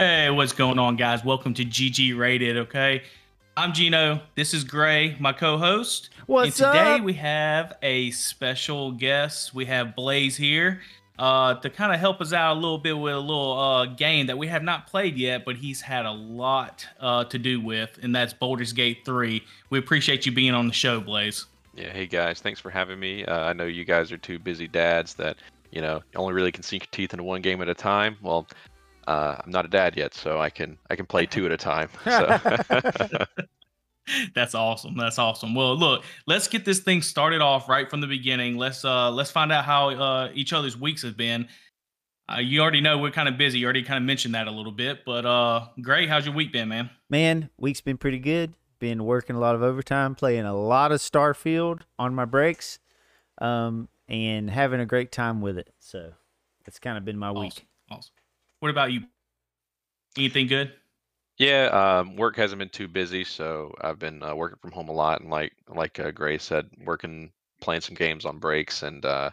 Hey, what's going on, guys? Welcome to GG Rated. Okay, I'm Gino. This is Gray, my co-host. What's and today up? we have a special guest. We have Blaze here uh, to kind of help us out a little bit with a little uh, game that we have not played yet, but he's had a lot uh, to do with, and that's Baldur's Gate 3. We appreciate you being on the show, Blaze. Yeah, hey guys, thanks for having me. Uh, I know you guys are two busy dads that, you know, only really can sink your teeth into one game at a time. Well, uh, I'm not a dad yet, so I can I can play two at a time. So. That's awesome. That's awesome. Well, look, let's get this thing started off right from the beginning. Let's uh let's find out how uh each other's weeks have been. Uh, you already know we're kind of busy. You already kind of mentioned that a little bit, but uh Gray, how's your week been, man? Man, week's been pretty good. Been working a lot of overtime, playing a lot of Starfield on my breaks, um, and having a great time with it. So that's kind of been my Awesome. week. What about you? Anything good? yeah, um, work hasn't been too busy, so I've been uh, working from home a lot, and like like uh, Gray said, working playing some games on breaks, and uh,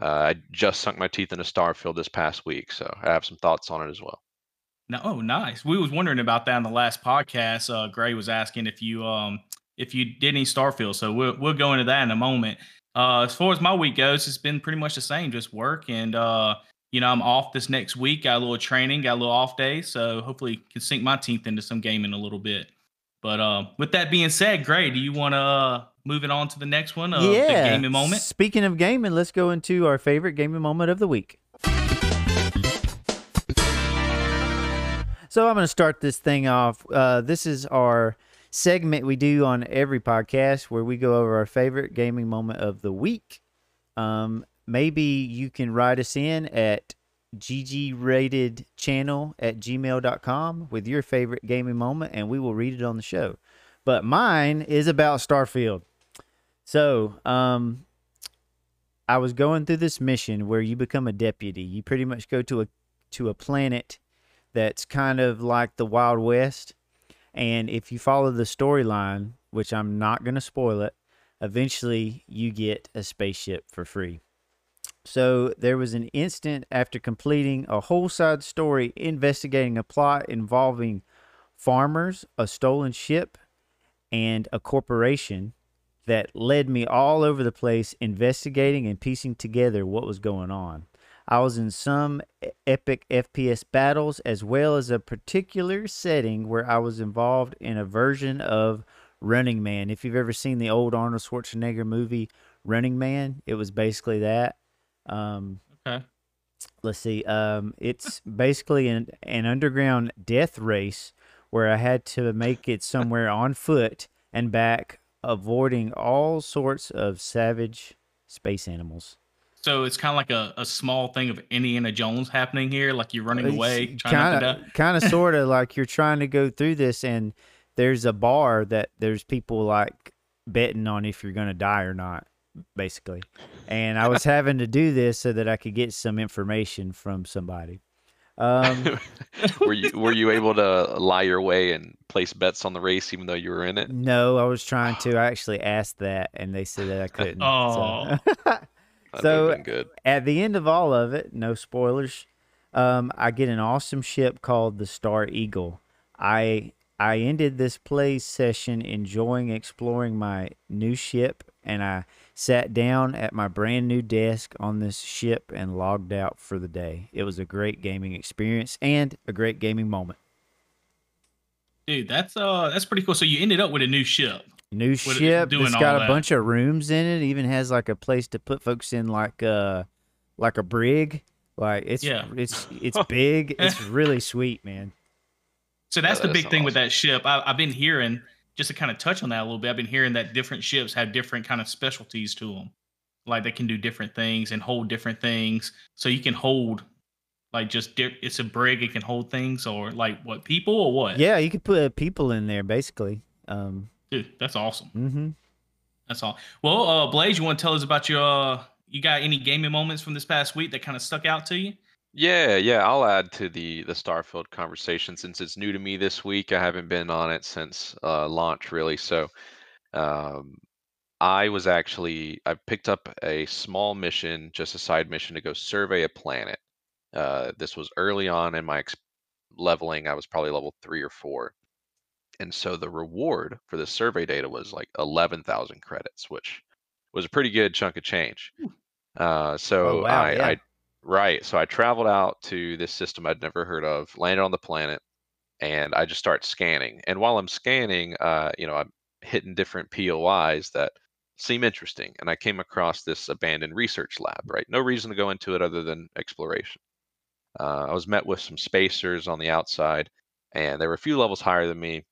uh, I just sunk my teeth into Starfield this past week, so I have some thoughts on it as well. No, oh, nice. We was wondering about that in the last podcast. Uh, Gray was asking if you um if you did any Starfield, so we'll we'll go into that in a moment. Uh, as far as my week goes, it's been pretty much the same, just work and uh, you know, I'm off this next week. Got a little training, got a little off day, so hopefully can sink my teeth into some gaming a little bit. But uh, with that being said, Gray, do you want to uh, move it on to the next one of yeah. the gaming moment? Speaking of gaming, let's go into our favorite gaming moment of the week. So I'm going to start this thing off. Uh, this is our segment we do on every podcast where we go over our favorite gaming moment of the week. Um, maybe you can write us in at ggratedchannel at gmail.com with your favorite gaming moment and we will read it on the show. But mine is about Starfield. So, um, I was going through this mission where you become a deputy. You pretty much go to a to a planet that's kind of like the Wild West. And if you follow the storyline, which I'm not going to spoil it, eventually you get a spaceship for free. So there was an instant after completing a whole side story investigating a plot involving farmers, a stolen ship, and a corporation that led me all over the place investigating and piecing together what was going on. I was in some epic FPS battles as well as a particular setting where I was involved in a version of Running Man. If you've ever seen the old Arnold Schwarzenegger movie Running Man, it was basically that. Um, Okay. let's see. Um, it's basically an, an underground death race where I had to make it somewhere on foot and back, avoiding all sorts of savage space animals. So it's kind of like a, a small thing of Indiana Jones happening here, like you're running away, trying not to die. kind of, sort of like you're trying to go through this, and there's a bar that there's people like betting on if you're gonna die or not, basically. And I was having to do this so that I could get some information from somebody. Um, were you were you able to lie your way and place bets on the race even though you were in it? no, I was trying to. I actually asked that, and they said that I couldn't. Oh. So. So- would have been good. at the end of all of it, no spoilers. Um, I get an awesome ship called the Star Eagle. I I ended this play session enjoying exploring my new ship, and I sat down at my brand new desk on this ship and logged out for the day. It was a great gaming experience and a great gaming moment. Dude, that's uh that's pretty cool. So you ended up with a new ship. New What- ship. doing It's all got a that. bunch of rooms in it. Even has like a place to put folks in, like uh, like a brig. Like it's Yeah. it's it's big. It's really sweet, man. So that's Yeah, the that big thing with that ship. I, I've been hearing just to kind of touch on that a little bit. I've been hearing that different ships have different kind of specialties to them, like they can do different things and hold different things. So you can hold like just di- it's a brig. It can hold things or like what people or what? Yeah, you could put people in there basically. Um, dude, that's awesome. hmm That's all. Well, uh, Blaze, you want to tell us about your? Uh, you got any gaming moments from this past week that kind of stuck out to you? Yeah, yeah, I'll add to the the Starfield conversation since it's new to me this week. I haven't been on it since uh, launch really. So, um, I was actually I picked up a small mission, just a side mission to go survey a planet. Uh, this was early on in my ex leveling, I was probably level three or four. And so the reward for the survey data was like 11,000 credits, which was a pretty good chunk of change. Uh, so Oh, wow, I, yeah. I, right. So I traveled out to this system I'd never heard of, landed on the planet, and I just start scanning. And while I'm scanning, uh, you know, I'm hitting different POIs that seem interesting. And I came across this abandoned research lab, right? No reason to go into it other than exploration. Uh, I was met with some spacers on the outside, and they were a few levels higher than me.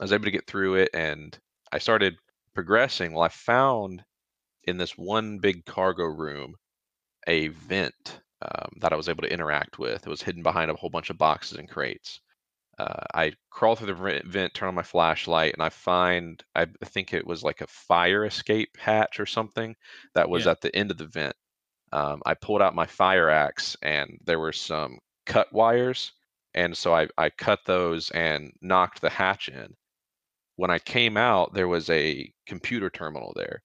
I was able to get through it, and I started progressing. Well, I found in this one big cargo room a vent um, that I was able to interact with. It was hidden behind a whole bunch of boxes and crates. Uh, I crawl through the vent- turn on my flashlight, and I find I think it was like a fire escape hatch or something that was Yeah. at the end of the vent. Um, I pulled out my fire axe, and there were some cut wires, and so I, I cut those and knocked the hatch in. When I came out, there was a computer terminal there.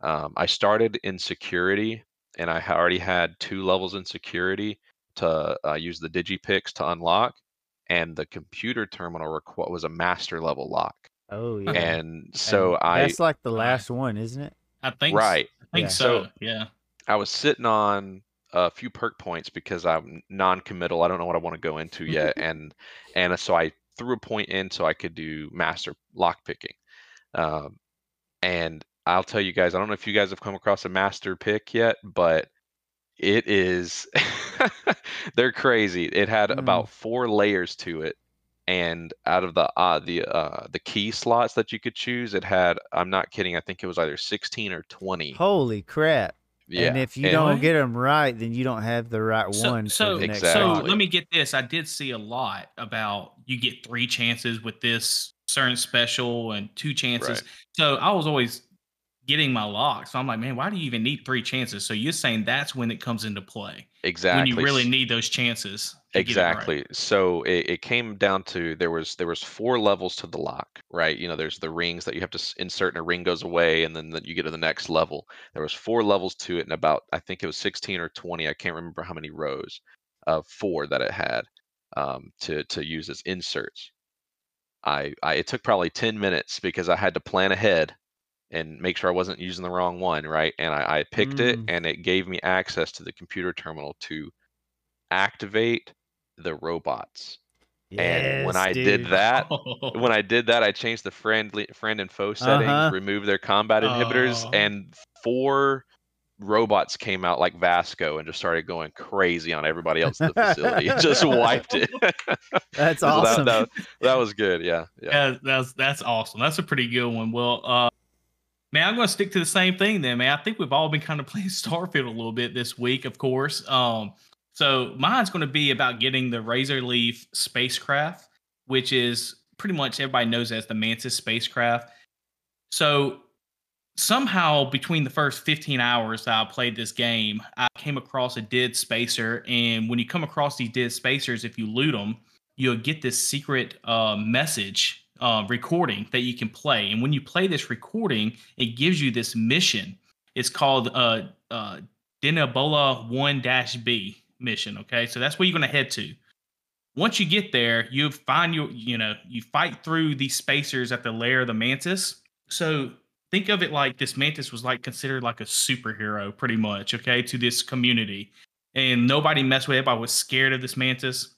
Um, I started in security, and I already had two levels in security to uh, use the digipicks to unlock, and the computer terminal requ- was a master level lock. Oh yeah. And so And I that's like the Right. last one, isn't it? I think right. I think Yeah. so. So- Yeah. I was sitting on a few perk points because I'm non-committal. I don't know what I want to go into yet, and and so I threw a point in so I could do master lock picking. Um, and I'll tell you guys, I don't know if you guys have come across a master pick yet, but it is they're crazy. It had Mm. about four layers to it. And out of the uh, the uh, the key slots that you could choose, it had I'm not kidding. I think it was either 16 or 20. Holy crap! Yeah, And if you and- don't What? get them right, then you don't have the right So, one so, for the next Exactly. so let me get this. I did see a lot about you get three chances with this certain special and two chances. Right. So I was always getting my lock. So I'm like, man, why do you even need three chances? So you're saying that's when it comes into play exactly when you really need those chances. get it right. exactly so it, it came down to there was there was four levels to the lock right you know there's the rings that you have to insert and a ring goes away and then the, you get to the next level there was four levels to it and about i think it was 16 or 20 i can't remember how many rows of four that it had um, to to use as inserts I, I it took probably 10 minutes because i had to plan ahead and make sure i wasn't using the wrong one right and i, I picked it Mm. and it gave me access to the computer terminal to activate the robots Yes, and when I did dude. that, when I did that, I changed the friendly friend and foe settings, Uh-huh. removed their combat inhibitors, Oh. and four robots came out like Vasco and just started going crazy on everybody else in the facility. It just wiped it. That's So that- awesome. That, that was good. Yeah. Yeah. Yeah, that's that's awesome. That's a pretty good one. Well, uh, man, I'm going to stick to the same thing then, man. I think we've all been kind of playing Starfield a little bit this week, of course. Um, so mine's going to be about getting the Razor Leaf spacecraft, which is pretty much everybody knows as the Mantis spacecraft. So somehow between the first 15 hours that I played this game, I came across a dead spacer. And when you come across these dead spacers, if you loot them, you'll get this secret uh, message uh, recording that you can play. And when you play this recording, it gives you this mission. It's called uh, uh, Denebola 1 B mission. Okay. So that's where you're going to head to. Once you get there, you find your, you know, you fight through these spacers at the lair of the mantis. So think of it like this mantis was like considered like a superhero, pretty much. Okay. To this community. And nobody messed with it. Everybody was scared of this mantis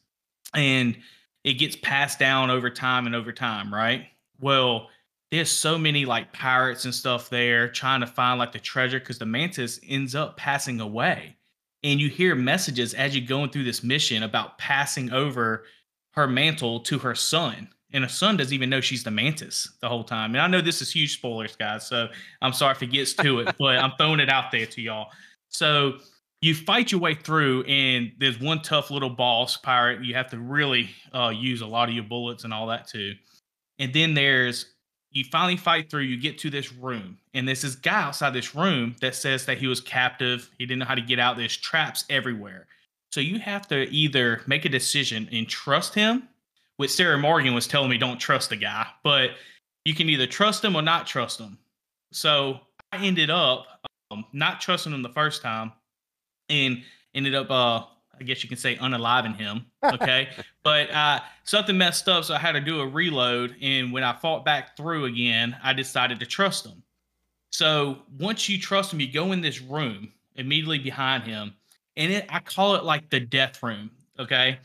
and it gets passed down over time and over time, right? Well, there's so many like pirates and stuff there trying to find like the treasure because the mantis ends up passing away. And you hear messages as you're going through this mission about passing over her mantle to her son. And her son doesn't even know she's the mantis the whole time. And I know this is huge spoilers, guys. So I'm sorry if it gets to it, but I'm throwing it out there to y'all. So you fight your way through, and there's one tough little boss pirate. You have to really uh, use a lot of your bullets and all that too. And then there's you finally fight through. You get to this room, and there's this guy outside this room that says that he was captive. He didn't know how to get out. There's traps everywhere. So you have to either make a decision and trust him. Which Sarah Morgan was telling me, don't trust the guy, but you can either trust him or not trust him. So I ended up um, not trusting him the first time and ended up uh I guess you can say unaliving him. Okay. but uh, something messed up. So I had to do a reload. And when I fought back through again, I decided to trust him. So once you trust him, you go in this room immediately behind him. And it, I call it like the death room. Okay.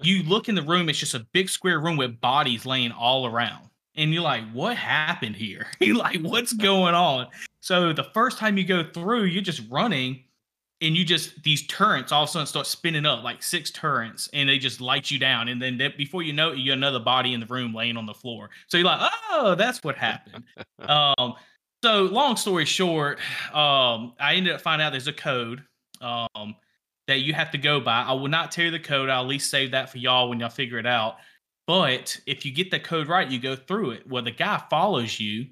You look in the room, it's just a big square room with bodies laying all around. And you're like, what happened here? you're like, what's going on? So the first time you go through, you're just running and you just these turrets all of a sudden start spinning up like six turrets and they just light you down and then before you know it you're another body in the room laying on the floor. So you're like oh that's what happened. Um so long story short um i ended up finding out there's a code um that you have to go by. I will not tell you the code i'll at least save that for y'all when y'all figure it out. But if you get the code right you go through it. Well the guy follows you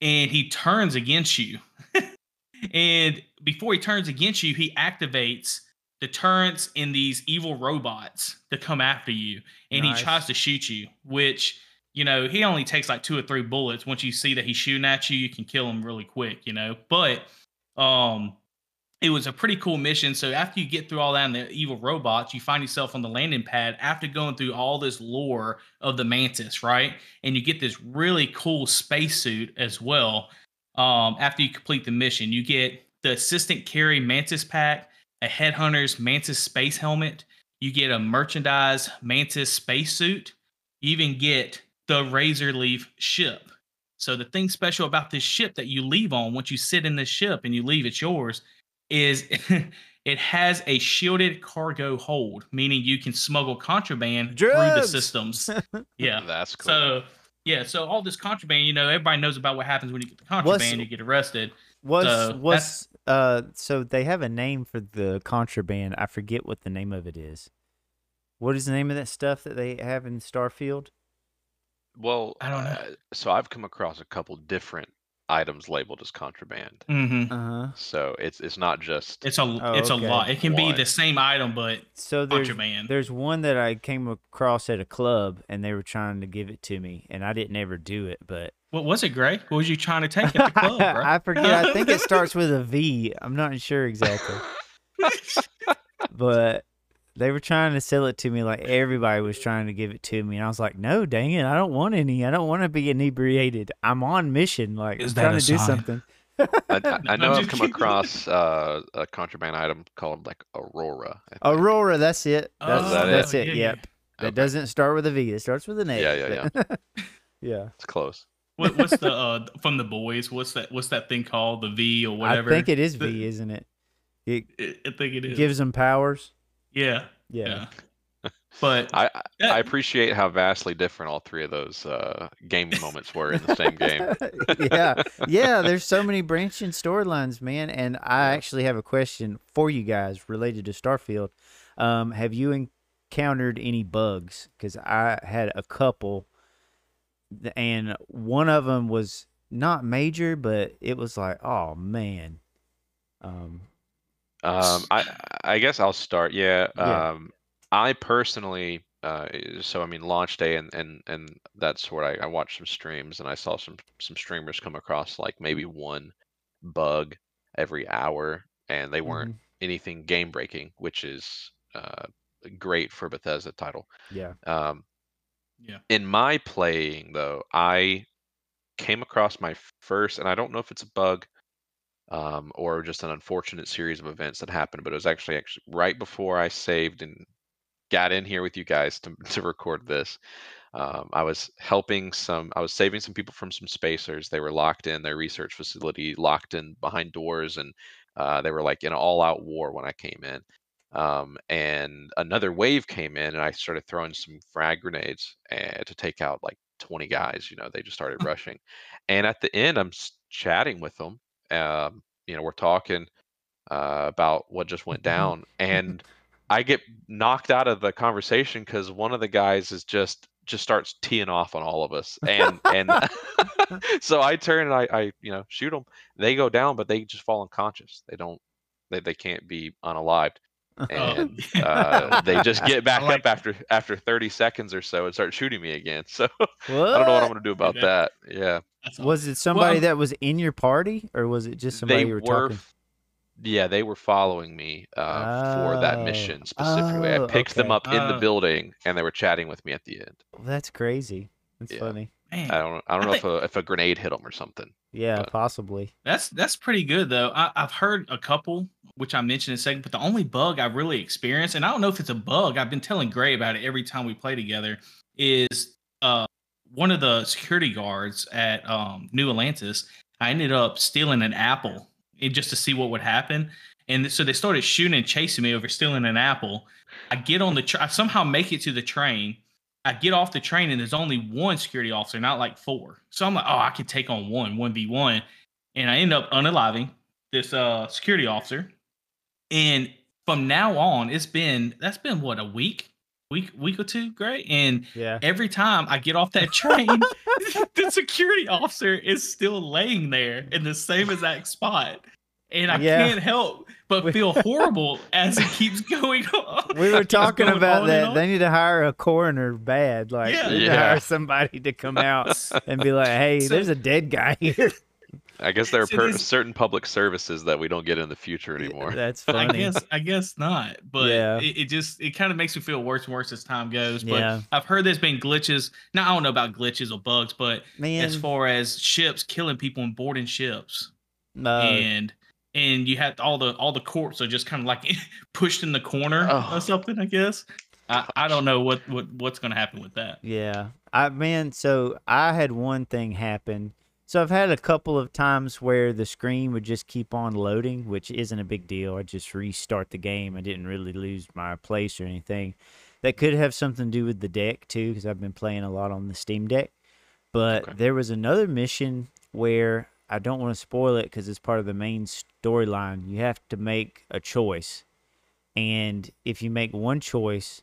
and he turns against you and before he turns against you, he activates deterrents in these evil robots to come after you. And nice. he tries to shoot you, which, you know, he only takes like two or three bullets. Once you see that he's shooting at you, you can kill him really quick, you know. But um it was a pretty cool mission. So after you get through all that and the evil robots, you find yourself on the landing pad after going through all this lore of the Mantis, right? And you get this really cool spacesuit as well um, after you complete the mission. You get the assistant carry Mantis pack, a headhunter's Mantis space helmet. You get a merchandise Mantis spacesuit. You even get the Razor Leaf ship. So the thing special about this ship that you leave on once you sit in this ship and you leave, it's yours, is it has a shielded cargo hold, meaning you can smuggle contraband Drugs. through the systems. Yeah, that's cool. So yeah, so all this contraband, you know, everybody knows about what happens when you get the contraband, what's, you get arrested. Was so was uh so they have a name for the contraband. I forget what the name of it is. What is the name of that stuff that they have in Starfield? Well, I don't know. Uh, so I've come across a couple different items labeled as contraband. Mm-hmm. Uh-huh. So it's it's not just it's a oh, it's okay. a lot. It can one. be the same item, but so there's contraband. there's one that I came across at a club, and they were trying to give it to me, and I didn't ever do it. But what was it, Gray? What was you trying to take at the club? Bro? I forget. I think it starts with a V. I'm not sure exactly, but they were trying to sell it to me like everybody was trying to give it to me and i was like no dang it i don't want any i don't want to be inebriated i'm on mission like Is I'm trying to sign? do something I, I, I, know I've come across uh, a contraband item called like Aurora. Aurora, that's it. That's, oh, that that's it. it. Yeah, yep. Yeah. That okay. doesn't start with a V. It starts with an A. Yeah, yeah, yeah. yeah. It's close. What, what's the uh, from the boys? What's that? What's that thing called? The V or whatever? I think it is V, isn't it? It, I think it is. Gives them powers. Yeah. Yeah. yeah. But I I appreciate how vastly different all three of those uh, gaming moments were in the same game. yeah, yeah. There's so many branching storylines, man. And I actually have a question for you guys related to Starfield. Um, have you encountered any bugs? Because I had a couple, and one of them was not major, but it was like, oh man. Um, um, I I guess I'll start. Yeah. Yeah. Um, I personally, uh, so I mean, launch day and and and that sort. I, I watched some streams and I saw some some streamers come across like maybe one bug every hour, and they weren't hmm anything game breaking, which is uh, great for Bethesda title. Yeah. Um, Yeah. in my playing though, I came across my first, and I don't know if it's a bug um, or just an unfortunate series of events that happened. But it was actually actually right before I saved and got in here with you guys to to record this. Um, I was helping some. I was saving some people from some spacers. They were locked in their research facility, locked in behind doors, and uh, they were like in an all-out war when I came in. Um, and another wave came in, and I started throwing some frag grenades uh, to take out like 20 guys. You know, they just started rushing. And at the end, I'm chatting with them, um, you know, we're talking uh, about what just went mm-hmm. down, and I get knocked out of the conversation because one of the guys is just just starts teeing off on all of us, and and so I turn and I, I you know shoot them. They go down, but they just fall unconscious. They don't they, they can't be unalived. Oh, and uh, they just get back like up after after 30 seconds or so and start shooting me again. So I don't know what I'm gonna do about that. Yeah. Was it somebody well, that was in your party, or was it just somebody you were, were talking? Yeah, they were following me uh, for that Oh. mission specifically. I Oh, picked them okay. up in the Oh. building, and they were chatting with me at the end. That's crazy. That's Yeah. funny. Man, I don't, I don't I know think- if a if a grenade hit them or something. Yeah, But- possibly. That's that's pretty good though. I, I've heard a couple, which I mentioned in a second, but the only bug I've really experienced, and I don't know if it's a bug, I've been telling Gray about it every time we play together, is uh one of the security guards at um New Atlantis. I ended up stealing an apple just to see what would happen. And so they started shooting and chasing me over stealing an apple. I get on the tr- I somehow make it to the train. I get off the train and there's only one security officer, not like four. So I'm like, oh, I can take on one, one v one, and I end up unaliving this uh security officer. And from now on, it's been that's been what a week, week, week or two, great. And Yeah. every time I get off that train, the security officer is still laying there in the same exact spot. And I Yeah. can't help but feel horrible as it keeps going on. We were talking about that. They need to hire a coroner bad. Like Yeah. need to Yeah. hire somebody to come out and be like, "Hey, So- there's a dead guy here." I guess there are So per- certain public services that we don't get in the future anymore. That's I funny. guess I guess not, but Yeah. it, it just it kind of makes me feel worse and worse as time goes. But Yeah. I've heard there's been glitches. Now I don't know about glitches or bugs, but Man, as far as ships killing people and boarding ships, uh, and and you had all the all the courts are just kind of like pushed in the corner Oh. or something. I guess I, I don't know what what what's gonna happen with that. Yeah. I man, so I had one thing happen. So I've had a couple of times where the screen would just keep on loading, which isn't a big deal. I just restart the game. I didn't really lose my place or anything. That could have something to do with the deck too, because I've been playing a lot on the Steam Deck. But Okay. there was another mission where I don't want to spoil it because it's part of the main storyline. You have to make a choice. And if you make one choice,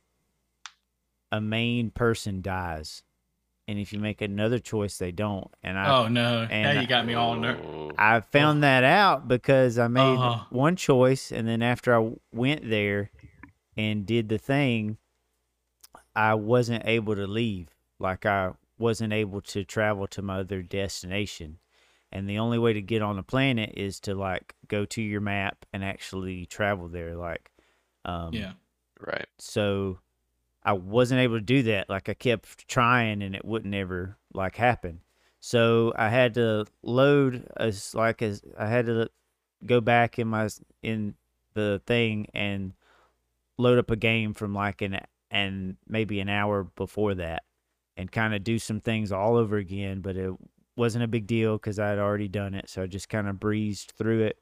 a main person dies. And if you make another choice, they don't. And I oh no! and now you got me all ner-. I found that out because I made Uh-huh. one choice, and then after I went there and did the thing, I wasn't able to leave. Like I wasn't able to travel to my other destination. And the only way to get on the planet is to like go to your map and actually travel there. Like, um, Yeah. Right. so I wasn't able to do that. Like I kept trying and it wouldn't ever like happen. So I had to load as like as I had to go back in my in the thing and load up a game from like an and maybe an hour before that and kind of do some things all over again, but it wasn't a big deal cuz I had already done it. So I just kind of breezed through it.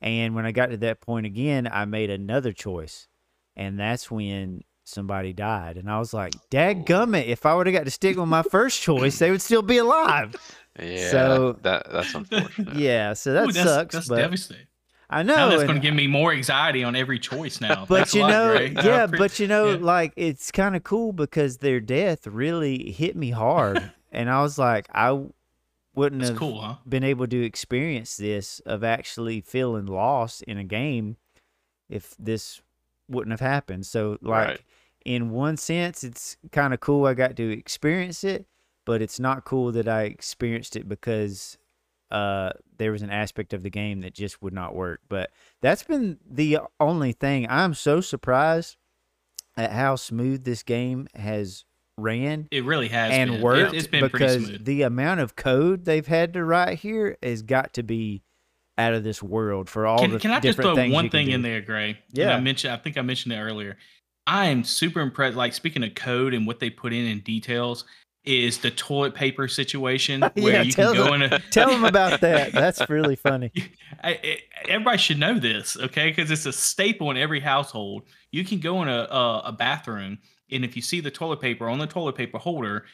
And when I got to that point again, I made another choice and that's when somebody died. And I was like, "Dadgummit! If I would have got to stick with my first choice, they would still be alive." Yeah. So- that that's unfortunate. Yeah, so that Ooh, that's, sucks. That's but devastating. I know. Now know. that's and- going to give me more anxiety on every choice now. but Thanks a you lot, know, Gray. Yeah, appre- but you know, yeah. like it's kind of cool because their death really hit me hard, and I was like, I w- wouldn't That's have cool, huh? been able to experience this of actually feeling lost in a game if this wouldn't have happened. So like Right. in one sense it's kind of cool I got to experience it, but it's not cool that I experienced it because uh there was an aspect of the game that just would not work. But that's been the only thing. I'm so surprised at how smooth this game has ran It really has and been. Worked it's been because smooth. the amount of code they've had to write here has got to be out of this world for all Can, the can I just throw one thing in there, Gray? And Yeah. I mentioned. I think I mentioned it earlier. I am super impressed. Like speaking of code and what they put in in details is the toilet paper situation where Yeah, you can go them- in a. Tell them about that. That's really funny. I, I, everybody should know this, okay? Because it's a staple in every household. You can go in a, a a bathroom, and if you see the toilet paper on the toilet paper holder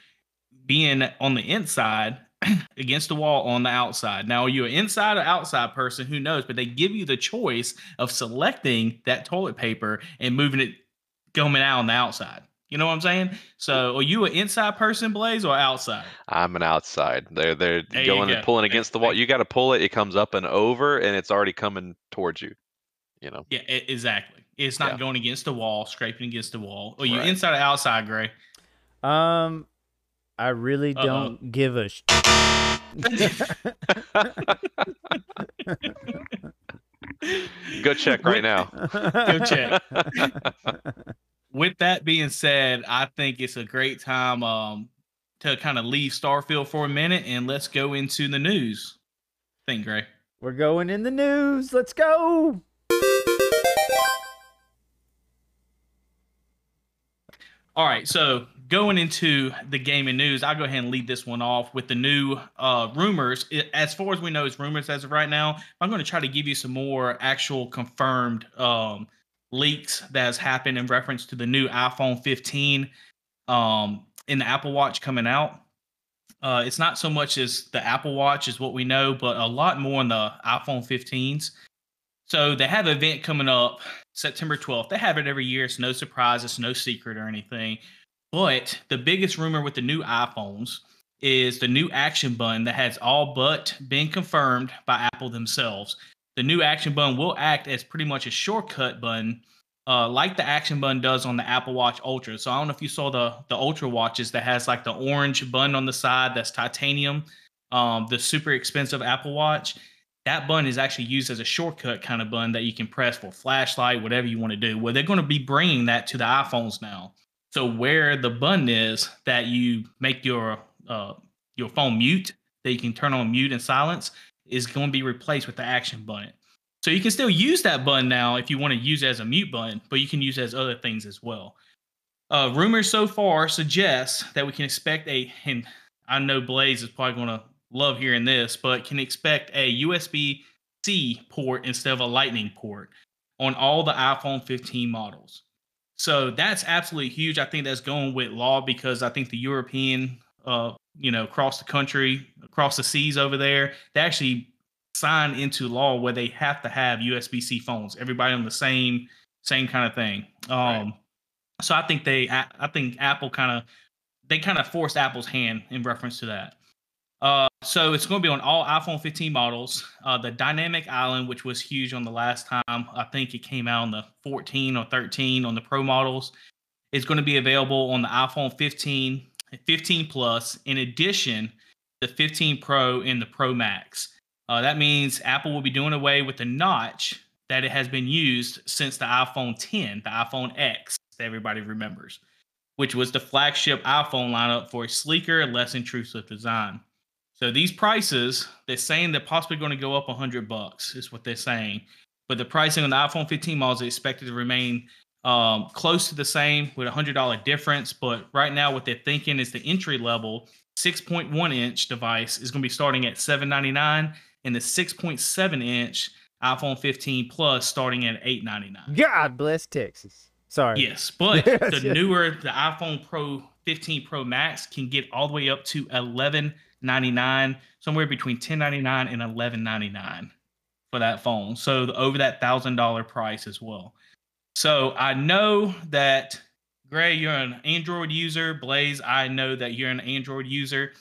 being on the inside against the wall on the outside. Now, are you an inside or outside person? Who knows? But they give you the choice of selecting that toilet paper and moving it, coming out on the outside. You know what I'm saying? So, mm. are you an inside person, Blaze, or outside? I'm an outside. They're they're There going go. and pulling against the wall. You got to pull it. It comes up and over, and it's already coming towards you. You know. Yeah, exactly. It's not Yeah. going against the wall, scraping against the wall. Are you Right. inside or outside, Gray? Um, I really Uh-oh. don't give a. Sh- Go check right now. Go check. With that being said, I think it's a great time um, to kind of leave Starfield for a minute and let's go into the news. Thing, Gray. We're going in the news. Let's go. All right, so going into the gaming news, I'll go ahead and lead this one off with the new uh, rumors. As far as we know, it's rumors as of right now. I'm going to try to give you some more actual confirmed um, leaks that has happened in reference to the new iPhone 15 um, in the Apple Watch coming out. Uh, it's not so much as the Apple Watch is what we know, but a lot more in the iPhone 15s. So they have an event coming up September 12th. They have it every year. It's no surprise. It's no secret or anything. But the biggest rumor with the new iPhones is the new action button that has all but been confirmed by Apple themselves. The new action button will act as pretty much a shortcut button, uh, like the action button does on the Apple Watch Ultra. So I don't know if you saw the the Ultra watches that has like the orange button on the side that's titanium, um, the super expensive Apple Watch. That button is actually used as a shortcut kind of button that you can press for flashlight, whatever you want to do. Well, they're going to be bringing that to the iPhones now. So where the button is that you make your uh, your phone mute, that you can turn on mute and silence, is going to be replaced with the action button. So you can still use that button now if you want to use it as a mute button, but you can use it as other things as well. Uh, rumors so far suggest that we can expect a, and I know Blaze is probably going to love hearing this, but can expect a USB C port instead of a Lightning port on all the iPhone 15 models. So that's absolutely huge. I think that's going with law because I think the European, uh, you know, across the country, across the seas over there, they actually sign into law where they have to have USB-C phones. Everybody on the same same kind of thing. Um, right. So I think they, I think Apple kind of, they kind of forced Apple's hand in reference to that. Uh, so it's going to be on all iPhone 15 models. Uh, the Dynamic Island, which was huge on the last time, I think it came out on the 14 or 13 on the Pro models, is going to be available on the iPhone 15, 15 Plus. In addition, the 15 Pro and the Pro Max. Uh, that means Apple will be doing away with the notch that it has been used since the iPhone 10, the iPhone X, that everybody remembers, which was the flagship iPhone lineup for a sleeker, less intrusive design. So these prices, they're saying they're possibly going to go up 100 bucks, is what they're saying. But the pricing on the iPhone 15 models is expected to remain um, close to the same with a $100 difference. But right now, what they're thinking is the entry level 6.1 inch device is going to be starting at 799 and the 6.7 inch iPhone 15 Plus starting at 899. God bless Texas. Sorry. Yes, but the newer the iPhone Pro 15 Pro Max can get all the way up to 11 99 somewhere between 1099 and 1199 for that phone. So over that thousand dollar price as well. So i know that gray you're an android user. Blaze i know that you're an android user.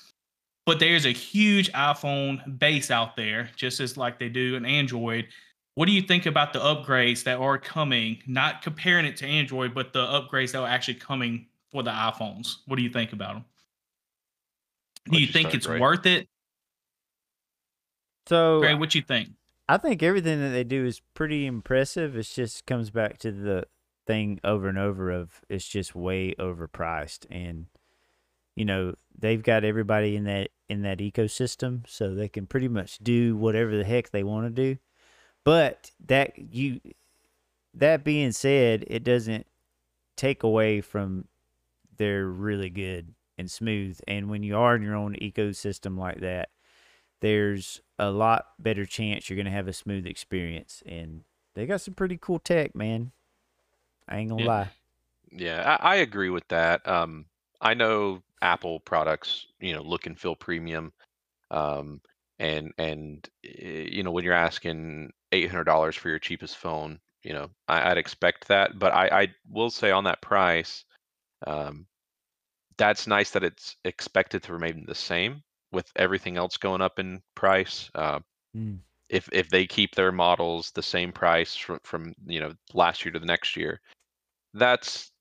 But there's a huge iphone base out there just as like they do an android. What do you think about the upgrades that are coming? Not comparing it to android but the upgrades that are actually coming for the iphones. What do you think about them do you, you think it's right? worth it? So, Gray, what you think? I think everything that they do is pretty impressive. It just comes back to the thing over and over of it's just way overpriced, and you know they've got everybody in that in that ecosystem, so they can pretty much do whatever the heck they want to do. But that you, that being said, it doesn't take away from they're really good and smooth. And when you are in your own ecosystem like that, there's a lot better chance you're going to have a smooth experience. And they got some pretty cool tech, man. I ain't gonna yeah. lie. Yeah, I, I, agree with that. Um, I know Apple products, you know, look and feel premium. Um, and and eh, you know when you're asking eight hundred dollars for your cheapest phone, you know, I, would expect that. But I, I will say on that price, um, that's nice that it's expected to remain the same with everything else going up in price. Uh, mm. If if they keep their models the same price from from you know last year to the next year, that's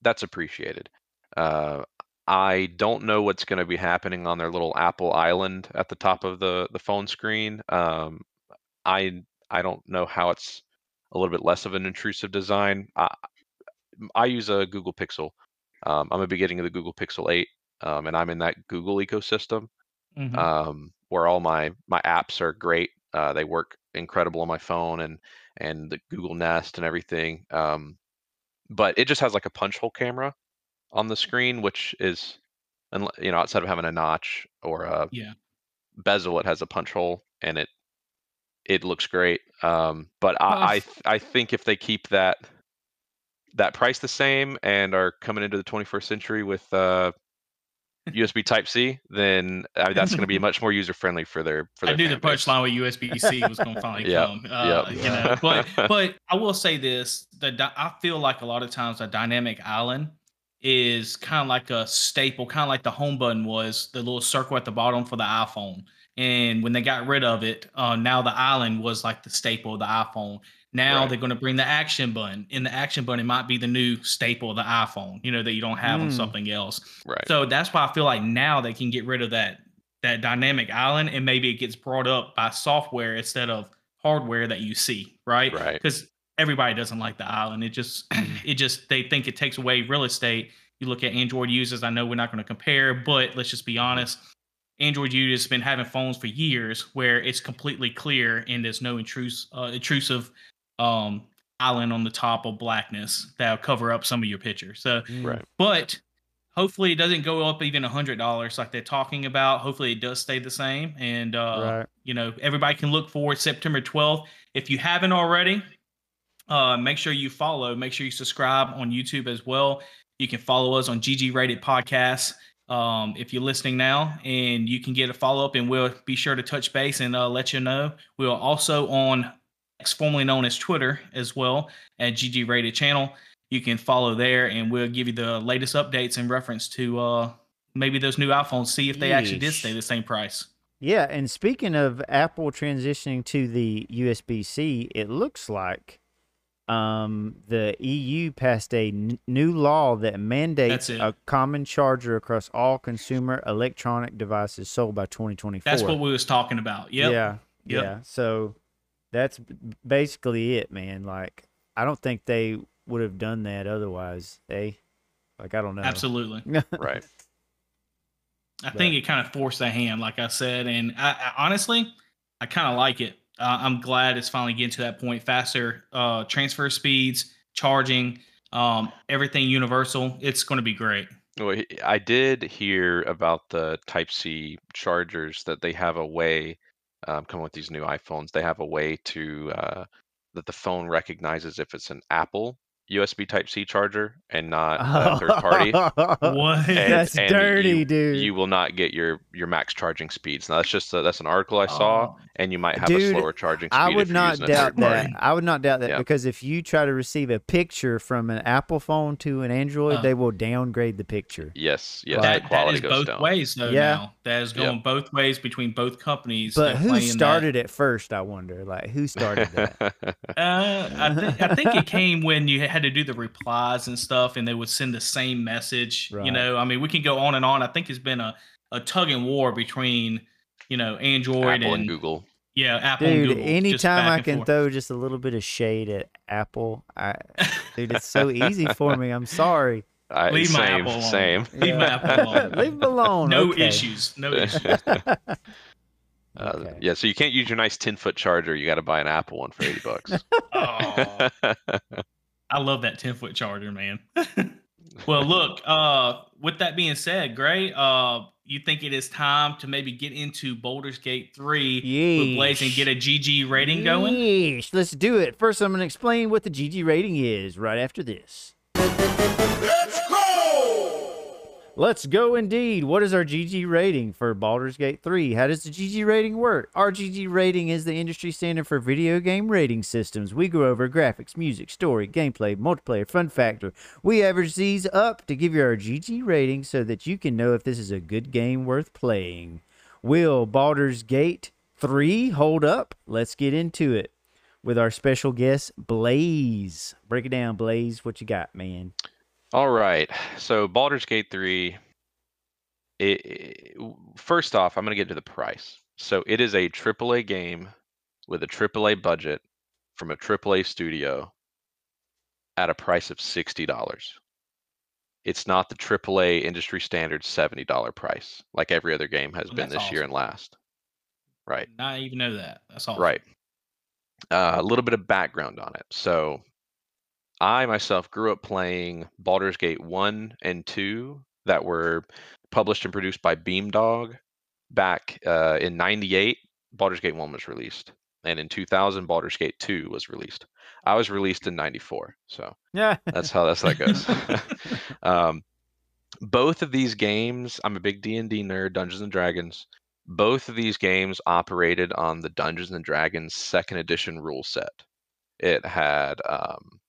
that's appreciated. Uh, I don't know what's going to be happening on their little Apple Island at the top of the the phone screen. Um, I I don't know how it's a little bit less of an intrusive design. I, I use a Google Pixel. Um, I'm a beginning of the Google Pixel 8, um, and I'm in that Google ecosystem Mhm. um, where all my my apps are great. Uh, they work incredible on my phone and and the Google Nest and everything. Um, but it just has like a punch hole camera on the screen, which is, you know, outside of having a notch or a yeah. bezel, it has a punch hole and it it looks great. Um, but I I, I think if they keep that that price the same and are coming into the 21st century with uh, USB Type C, then uh, that's going to be much more user friendly for their for I knew the punchline with USB C was going to finally Yep, come. Uh, yep. You know, but but I will say this: the I feel like a lot of times a dynamic island is kind of like a staple, kind of like the home button was the little circle at the bottom for the iPhone. And when they got rid of it, uh, now the island was like the staple of the iPhone. Now Right. they're going to bring the action button, and the action button might be the new staple of the iPhone. You know that you don't have on Mm. something else. Right. So that's why I feel like now they can get rid of that that dynamic island and maybe it gets brought up by software instead of hardware that you see, right? Right. Because everybody doesn't like the island. It just it just they think it takes away real estate. You look at Android users, I know we're not going to compare, but let's just be honest. Android users have been having phones for years where it's completely clear and there's no intrus- uh, intrusive um, island on the top of blackness that'll cover up some of your picture. So Right. but hopefully it doesn't go up even a hundred dollars like they're talking about. Hopefully it does stay the same. And uh Right. you know everybody can look forward september 12th if you haven't already uh make sure you follow make sure you subscribe on youtube as well. You can follow us on gg rated podcasts um if you're listening now. And you can get a follow-up and we'll be sure to touch base and uh, let you know. We're also on X, formerly known as twitter as well at gg rated channel you can follow there and we'll give you the latest updates in reference to uh maybe those new iPhones, see if they actually did stay the same price. Yeah, and speaking of Apple transitioning to the USB C, it looks like um, the EU passed a n- new law that mandates a common charger across all consumer electronic devices sold by 2024. That's what we was talking about. Yep. Yeah, Yep. yeah. So that's basically it, man. Like I don't think they would have done that otherwise. They, like, I don't know. Absolutely. Right. I But- think it kind of forced the hand, like I said, and I, I honestly, I kind of like it. Uh, I'm glad it's finally getting to that point. Faster uh, transfer speeds, charging, um, everything universal. It's going to be great. Well, I did hear about the Type C chargers that they have a way, um, coming with these new iPhones, they have a way to uh, that the phone recognizes if it's an Apple USB Type C charger and not a third party. What? And- That's and dirty, you, dude. You will not get your your max charging speeds. Now that's just a, that's an article I saw, Oh, and you might have a slower charging speed. I if would you're not using doubt that. I would not doubt that Yeah. because if you try to receive a picture from an Apple phone to an Android, Uh. they will downgrade the picture. Yes, yes, that, the quality is goes both down. ways though Yeah. now. That is Yep. going both ways between both companies. But who playing that. started it first? I wonder. Like who started that? Uh, I, thi- I think it came when you had to do the replies and stuff, and they would send the same message. Right. You know, I mean, we can go on and on. I think it's been a, a tug and war between, you know, Android Apple and, and Google. yeah, Apple and Dude, Google. anytime I can forth. throw just a little bit of shade at Apple, I dude, it's so easy for me. I'm sorry. I, Leave my Apple alone. same. Leave my Apple alone. Leave them alone. no okay. issues, no issues. Uh, Okay. Yeah, so you can't use your nice ten foot charger. You got to buy an Apple one for eighty bucks. Oh, I love that 10 foot charger, man. well, look, uh, with that being said, Gray, uh, you think it is time to maybe get into Baldur's Gate 3 with Blaze and get a GG rating going? Yeesh, let's do it. First, I'm going to explain what the GG rating is right after this. Let's go indeed. What is our GG rating for Baldur's Gate 3? How does the GG rating work? Our GG rating is the industry standard for video game rating systems. We go over graphics, music, story, gameplay, multiplayer, fun factor. We average these up to give you our GG rating so that you can know if this is a good game worth playing. Will Baldur's Gate 3 hold up? Let's get into it with our special guest, Blaze. Break it down, Blaze. What you got, man? All right. So Baldur's Gate 3 it, it- first off, I'm going to get to the price. So it is a AAA game with a AAA budget from a AAA studio at a price of $60. It's not the AAA industry standard $70 price like every other game has Oh, been this year and last. Right. Not even know that. That's awesome. Right. Uh, a little bit of background on it. So, I myself grew up playing Baldur's Gate 1 and 2 that were published and produced by Beamdog. Back uh, in 98, Baldur's Gate 1 was released. And in 2000, Baldur's Gate 2 was released. I was released in 94. So, Yeah. that's how that's how that goes. um, both of these games, I'm a big D&D nerd, Dungeons and Dragons. Both of these games operated on the Dungeons and Dragons second edition rule set. It had um,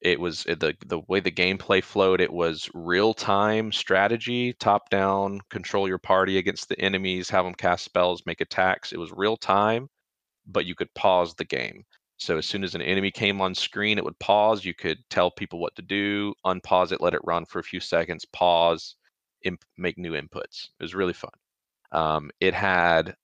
it was the the way the gameplay flowed. It was real time strategy, top down, control your party against the enemies, have them cast spells, make attacks. It was real time, but you could pause the game. So as soon as an enemy came on screen, it would pause. You could tell people what to do, unpause it, let it run for a few seconds, pause, imp- make new inputs. It was really fun. Um, it had,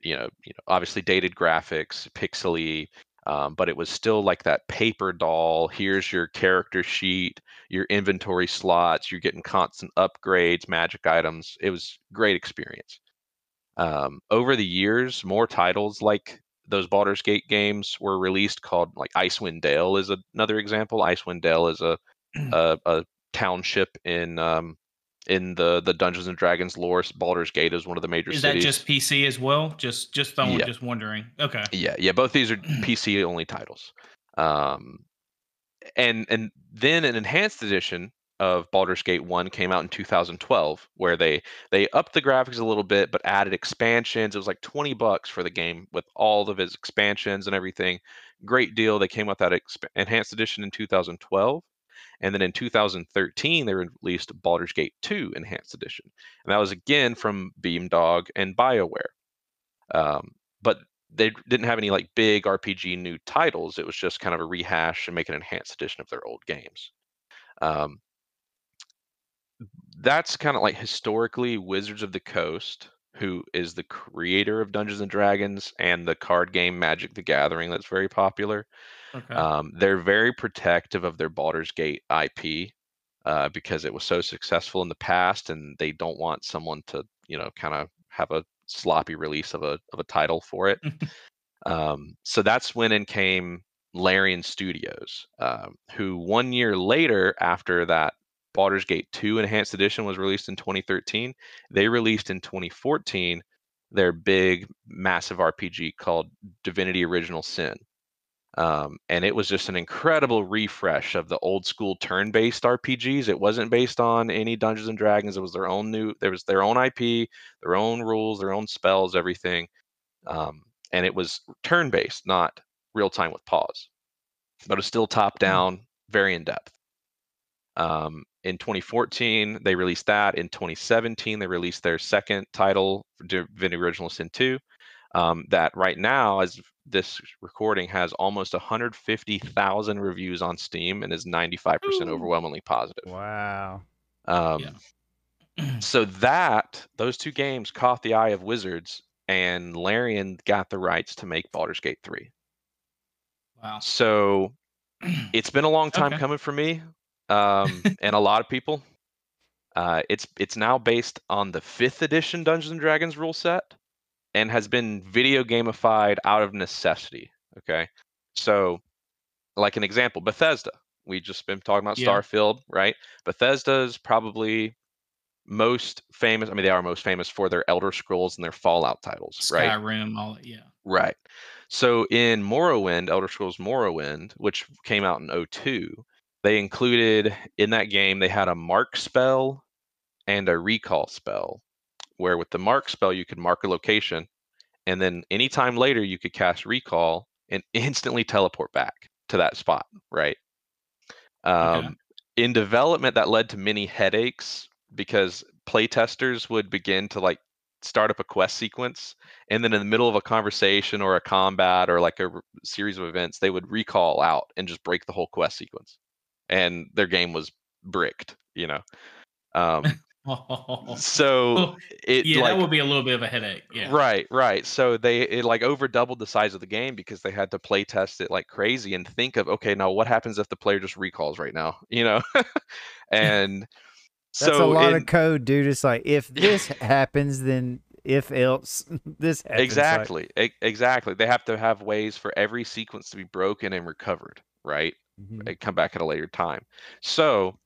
you know, you know, obviously dated graphics, pixely, um, but it was still like that paper doll. Here's your character sheet, your inventory slots. You're getting constant upgrades, magic items. It was great experience. Um, over the years, more titles like those Baldur's Gate games were released called like Icewind Dale is another example. Icewind Dale is a a, a township in um, in the the Dungeons and Dragons lore. Baldur's Gate is one of the major Is that just PC as well? Just just someone Yeah. just wondering. Okay. Yeah, yeah, both these are PC only titles. Um, and and then an enhanced edition of Baldur's Gate 1 came out in 2012 where they they upped the graphics a little bit but added expansions. It was like 20 bucks for the game with all of its expansions and everything. Great deal. They came with that exp- enhanced edition in 2012. And then in 2013, they released Baldur's Gate 2 Enhanced Edition. And that was again from Beamdog and BioWare. Um, but they didn't have any like big RPG new titles. It was just kind of a rehash and make an enhanced edition of their old games. Um, that's kind of like historically Wizards of the Coast, who is the creator of Dungeons and Dragons and the card game Magic the Gathering that's very popular. Okay. Um, they're very protective of their Baldur's Gate IP uh, because it was so successful in the past, and they don't want someone to, you know, kind of have a sloppy release of a of a title for it. um, so that's when in came Larian Studios, um, who one year later, after that Baldur's Gate 2 Enhanced Edition was released in 2013, they released in 2014 their big, massive RPG called Divinity Original Sin. Um, and it was just an incredible refresh of the old school turn-based RPGs. It wasn't based on any Dungeons and Dragons. It was their own new. There was their own IP, their own rules, their own spells, everything. Um, and it was turn-based, not real-time with pause, but it's still top-down, very in-depth. Um, in 2014, they released that. In 2017, they released their second title, Divinity Original Sin 2 um, that right now, as this recording, has almost 150,000 reviews on Steam and is 95% Ooh. overwhelmingly positive. Wow. Um, Yeah. so that those two games caught the eye of Wizards, and Larian got the rights to make Baldur's Gate 3. wow. So it's been a long time Okay. coming for me um, and a lot of people. Uh, it's it's now based on the fifth edition Dungeons and Dragons rule set, and has been video gamified out of necessity. Okay, so like an example, Bethesda. We just been talking about Yeah. Starfield, right? Bethesda is probably most famous. I mean, they are most famous for their Elder Scrolls and their Fallout titles, right? Skyrim, all. Yeah. Right. So in Morrowind, Elder Scrolls Morrowind, which came out in 02, they included in that game they had a mark spell and a recall spell where with the mark spell you could mark a location and then anytime later you could cast recall and instantly teleport back to that spot, right? Um, in development that led to many headaches because playtesters would begin to like start up a quest sequence and then in the middle of a conversation or a combat or like a r- series of events they would recall out and just break the whole quest sequence and their game was bricked you know um, so it yeah, like that would be a little bit of a headache. Yeah. Right, right. So they it like over doubled the size of the game because they had to play test it like crazy and think of okay, now what happens if the player just recalls right now, you know? and That's so a lot in- of code, dude. It's like if this happens, then if else this happens. Like, exactly, e- exactly. They have to have ways for every sequence to be broken and recovered, right? Mhm. come back at a later time. So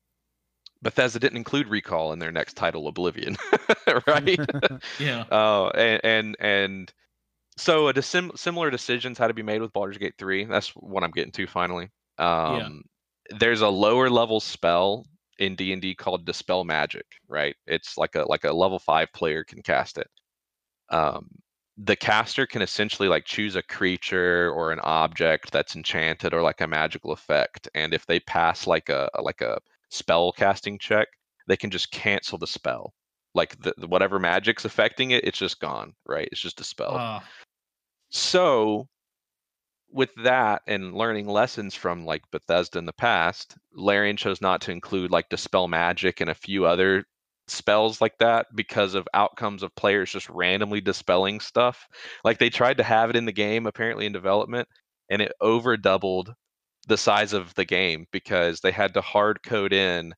Bethesda didn't include recall in their next title, Oblivion, right? Yeah. Oh, and and and so a sim- similar decisions had to be made with Baldur's Gate 3. That's what I'm getting to finally. Um, There's a lower level spell in D&D called Dispel Magic, right? It's like a like a level five player can cast it. Um, the caster can essentially like choose a creature or an object that's enchanted or like a magical effect, and if they pass like a like a spell casting check, they can just cancel the spell like the, the- whatever magic's affecting it, it's just gone, right? It's just dispelled. Uh, so with that and learning lessons from like Bethesda in the past, Larian chose not to include like dispel magic and a few other spells like that because of outcomes of players just randomly dispelling stuff. Like they tried to have it in the game apparently in development and it over doubled the size of the game because they had to hard code in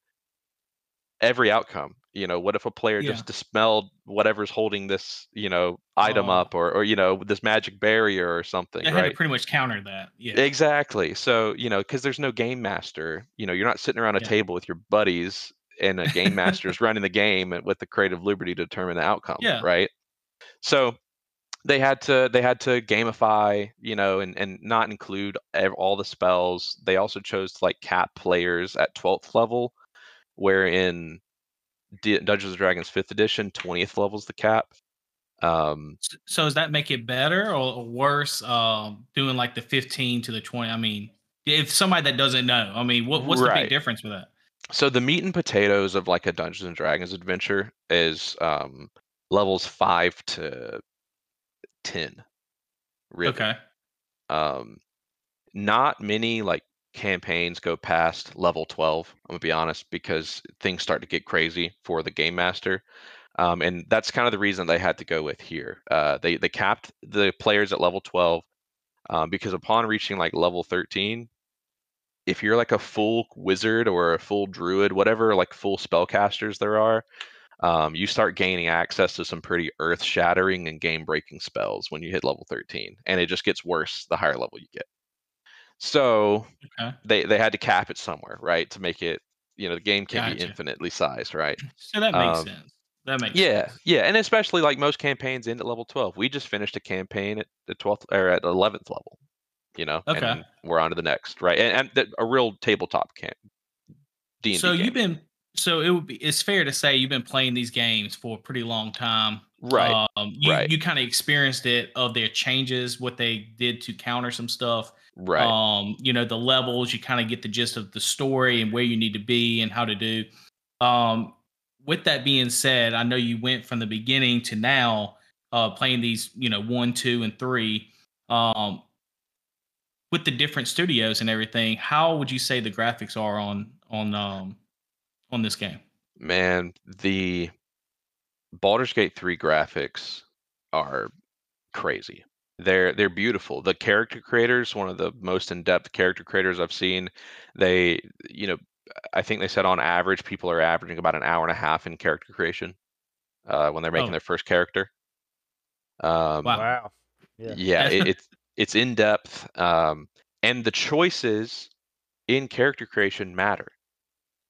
every outcome. You know, what if a player Yeah. just dispelled whatever's holding this, you know, item Oh. up or or you know, this magic barrier or something, they had right? to pretty much counter that. Yeah. Exactly. So, you know, because there's no game master, you know, you're not sitting around a Yeah. table with your buddies and a game master is running the game with the creative liberty to determine the outcome, Yeah. right? So they had to they had to gamify, you know, and and not include all the spells. They also chose to like cap players at 12th level, where in D- Dungeons and Dragons 5th edition, 20th level is the cap. Um, So does that make it better or or worse? Um, doing like the 15 to the 20. I mean, if somebody that doesn't know, I mean, what, what's the big difference with that? So the meat and potatoes of like a Dungeons and Dragons adventure is um, levels five to ten. Really. Okay. Um, not many like campaigns go past level 12 i'm gonna be honest because things start to get crazy for the game master um, and that's kind of the reason they had to go with here uh, they they capped the players at level 12 um, because upon reaching like level 13 if you're like a full wizard or a full druid whatever like full spellcasters there are um, you start gaining access to some pretty earth shattering and game breaking spells when you hit level 13 and it just gets worse the higher level you get so Okay. they they had to cap it somewhere, right? To make it, you know, the game can't be infinitely sized, right? So that makes Um, sense. That makes Yeah, sense. yeah, and especially like most campaigns end at level twelve. We just finished a campaign at the twelfth or at eleventh level, you know, Okay. and we're on to the next, right? And, and th- a real tabletop camp. D So D you've been so it would be it's fair to say you've been playing these games for a pretty long time. right, Um, you right. you kind of experienced it of their changes, what they did to counter some stuff. right, Um, you know, the levels, you kind of get the gist of the story and where you need to be and how to do. Um, with that being said, I know you went from the beginning to now uh playing these, you know, one, two, and three. Um with the different studios and everything, how would you say the graphics are on on um on this game? man. The Baldur's Gate three graphics are crazy. They're they're beautiful. The character creators, one of the most in-depth character creators I've seen. They, you know, I think they said on average people are averaging about an hour and a half in character creation uh, when they're making Oh. their first character. Um, Wow. Wow. Yeah. yeah, it, it's it's in depth, um, and the choices in character creation matter.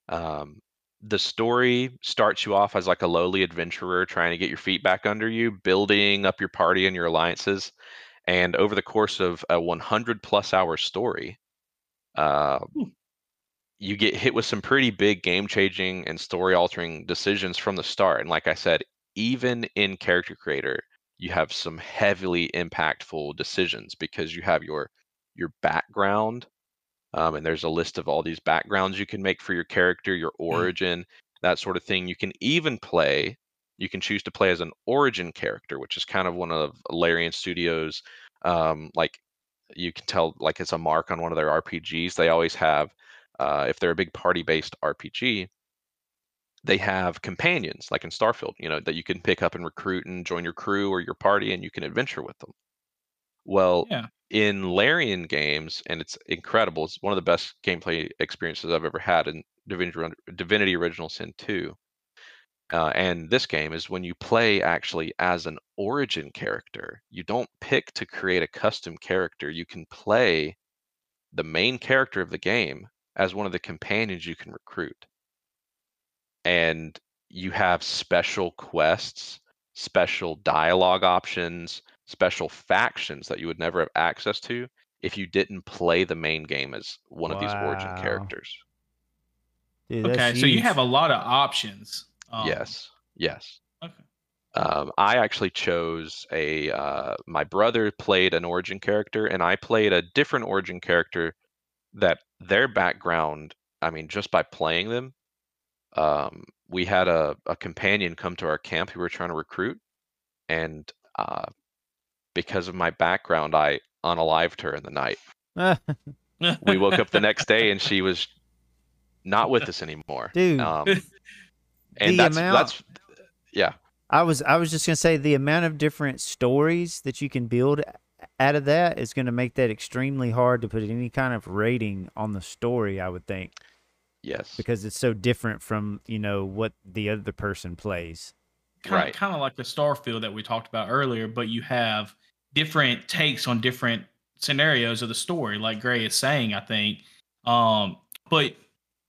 Um, the story starts you off as like a lowly adventurer trying to get your feet back under you, building up your party and your alliances, and over the course of a 100 plus hour story, uh, Hmm. you get hit with some pretty big game changing and story altering decisions from the start. And like I said, even in character creator, you have some heavily impactful decisions because you have your your background um, and there's a list of all these backgrounds you can make for your character your origin that sort of thing. You can even play you can choose to play as an origin character which is kind of one of larian studios um, like you can tell like it's a mark on one of their rpgs they always have uh, if they're a big party based rpg they have companions like in Starfield, you know, that you can pick up and recruit and join your crew or your party and you can adventure with them. Well, Yeah. in Larian games, and it's incredible. It's one of the best gameplay experiences I've ever had in Divinity, Divinity Original Sin 2. Uh, and this game is when you play actually as an origin character. You don't pick to create a custom character. You can play the main character of the game as one of the companions you can recruit. And you have special quests, special dialogue options, special factions that you would never have access to if you didn't play the main game as one of these origin characters. Dude, that's Okay, so you have a lot of options. Um, yes, yes. Okay. Um, I actually chose a. Uh, my brother played an origin character, and I played a different origin character. That their background, I mean, just by playing them, um, we had a, a companion come to our camp who we were trying to recruit, and uh, because of my background, I unalived her in the night. We woke up the next day, and she was not with us anymore. Dude, Um, the and that's amount- that's yeah. I was I was just gonna say the amount of different stories that you can build out of that is gonna make that extremely hard to put any kind of rating on the story. I would think Yes. because it's so different from you know what the other person plays. kind of, Right. kind of like the Starfield that we talked about earlier, but you have different takes on different scenarios of the story, like Gray is saying, I think. Um, but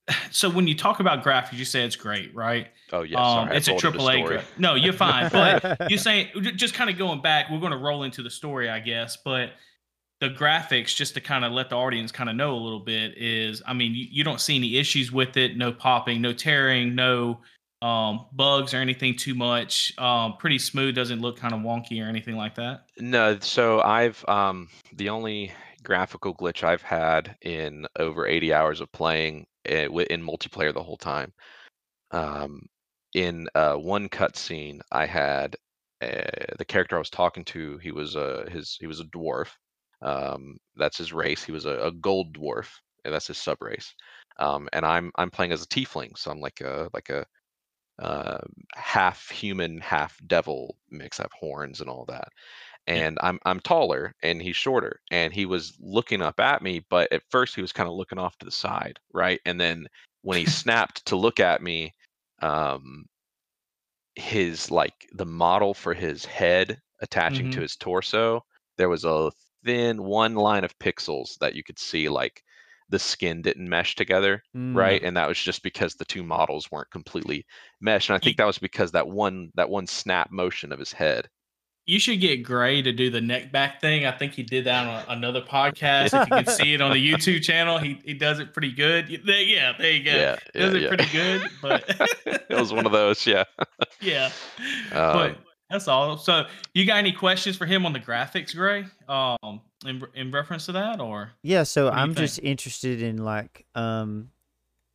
so when you talk about graphics, you say it's great, right? Oh yes. um, sorry, it's a told you the triple A. Gra- no, you're fine, but you're saying just kind of going back. We're going to roll into the story, I guess, but the graphics, just to kind of let the audience kind of know a little bit, is I mean, you, you don't see any issues with it. No popping, no tearing, no um, bugs or anything too much. Um, pretty smooth. Doesn't look kind of wonky or anything like that. No, so I've um the only graphical glitch I've had in over 80 hours of playing it, in multiplayer the whole time. Um, in uh, one cutscene, I had uh, the character I was talking to. He was a his he was a dwarf. Um, that's his race. He was a, a gold dwarf. And that's his sub race. Um, and I'm I'm playing as a tiefling, so I'm like a like a uh, half human, half devil mix. I have horns and all that and I'm I'm taller and he's shorter and he was looking up at me but at first he was kind of looking off to the side right and then when he snapped to look at me um his like the model for his head attaching to Mhm. his torso there was a thin one line of pixels that you could see like the skin didn't mesh together Mm. right and that was just because the two models weren't completely meshed and i think that was because that one that one snap motion of his head You should get Gray to do the neck back thing. I think he did that on a- another podcast. If you can see it on the YouTube channel, he, he does it pretty good. Yeah, there you go. yeah, He does it yeah. pretty good, but it was one of those, yeah. yeah. Um, but that's all. So, you got any questions for him on the graphics, Gray? Um, in in reference to that, or Yeah, so What do you I'm just interested in like um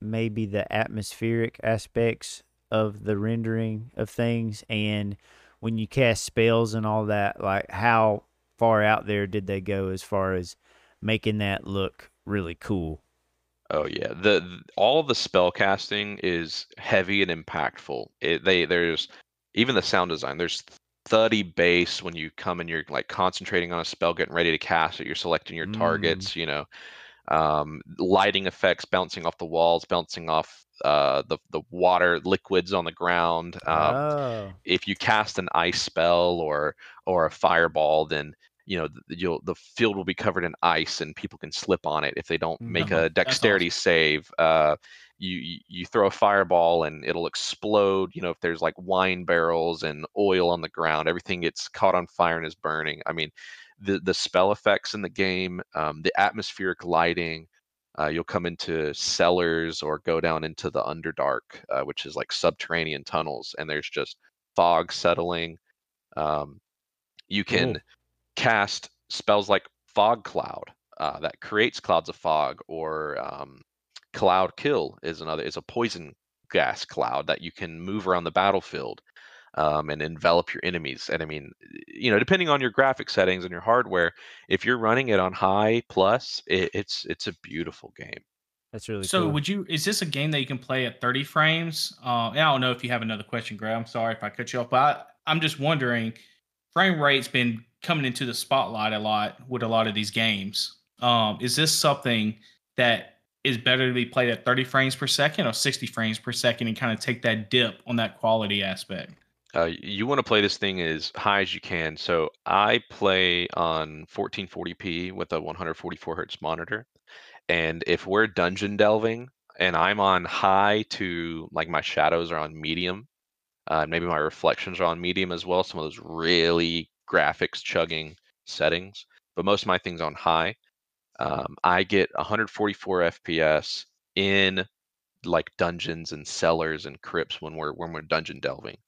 maybe the atmospheric aspects of the rendering of things and when you cast spells and all that, like how far out there did they go as far as making that look really cool? Oh yeah, the, th- all the spell casting is heavy and impactful. It, they there's even the sound design. There's thuddy bass when you come and you're like concentrating on a spell, getting ready to cast it. You're selecting your Mm. targets. You know, um, lighting effects bouncing off the walls, bouncing off uh, the the water liquids on the ground. Um, oh. if you cast an ice spell or or a fireball, then you know you'll the field will be covered in ice and people can slip on it if they don't make Mhm. a dexterity save. Uh, you you- throw a fireball and it'll explode. You know if there's like wine barrels and oil on the ground, everything gets caught on fire and is burning. I mean, the the spell effects in the game, um, the atmospheric lighting. Uh, you'll come into cellars or go down into the underdark, uh, which is like subterranean tunnels, and there's just fog settling. Um, you can cast spells like Fog Cloud uh, that creates clouds of fog, or um, Cloud Kill is another. is a poison gas cloud that you can move around the battlefield um, and envelop your enemies. And I mean, you know, depending on your graphic settings and your hardware, if you're running it on high plus, it, it's it's a beautiful game. That's really So cool. would you? Is this a game that you can play at 30 frames? Uh, and I don't know if you have another question, Greg. I'm sorry if I cut you off, but I, I'm just wondering. Frame rate's been coming into the spotlight a lot with a lot of these games. Um, is this something that is better to be played at 30 frames per second or 60 frames per second and kind of take that dip on that quality aspect? Uh, you want to play this thing as high as you can. So I play on 1440p with a 144 hertz monitor. And if we're dungeon delving and I'm on high to like my shadows are on medium, uh, maybe my reflections are on medium as well. Some of those really graphics chugging settings, but most of my things on high. Um, I get 144 FPS in like dungeons and cellars and crypts when we're when we're dungeon delving.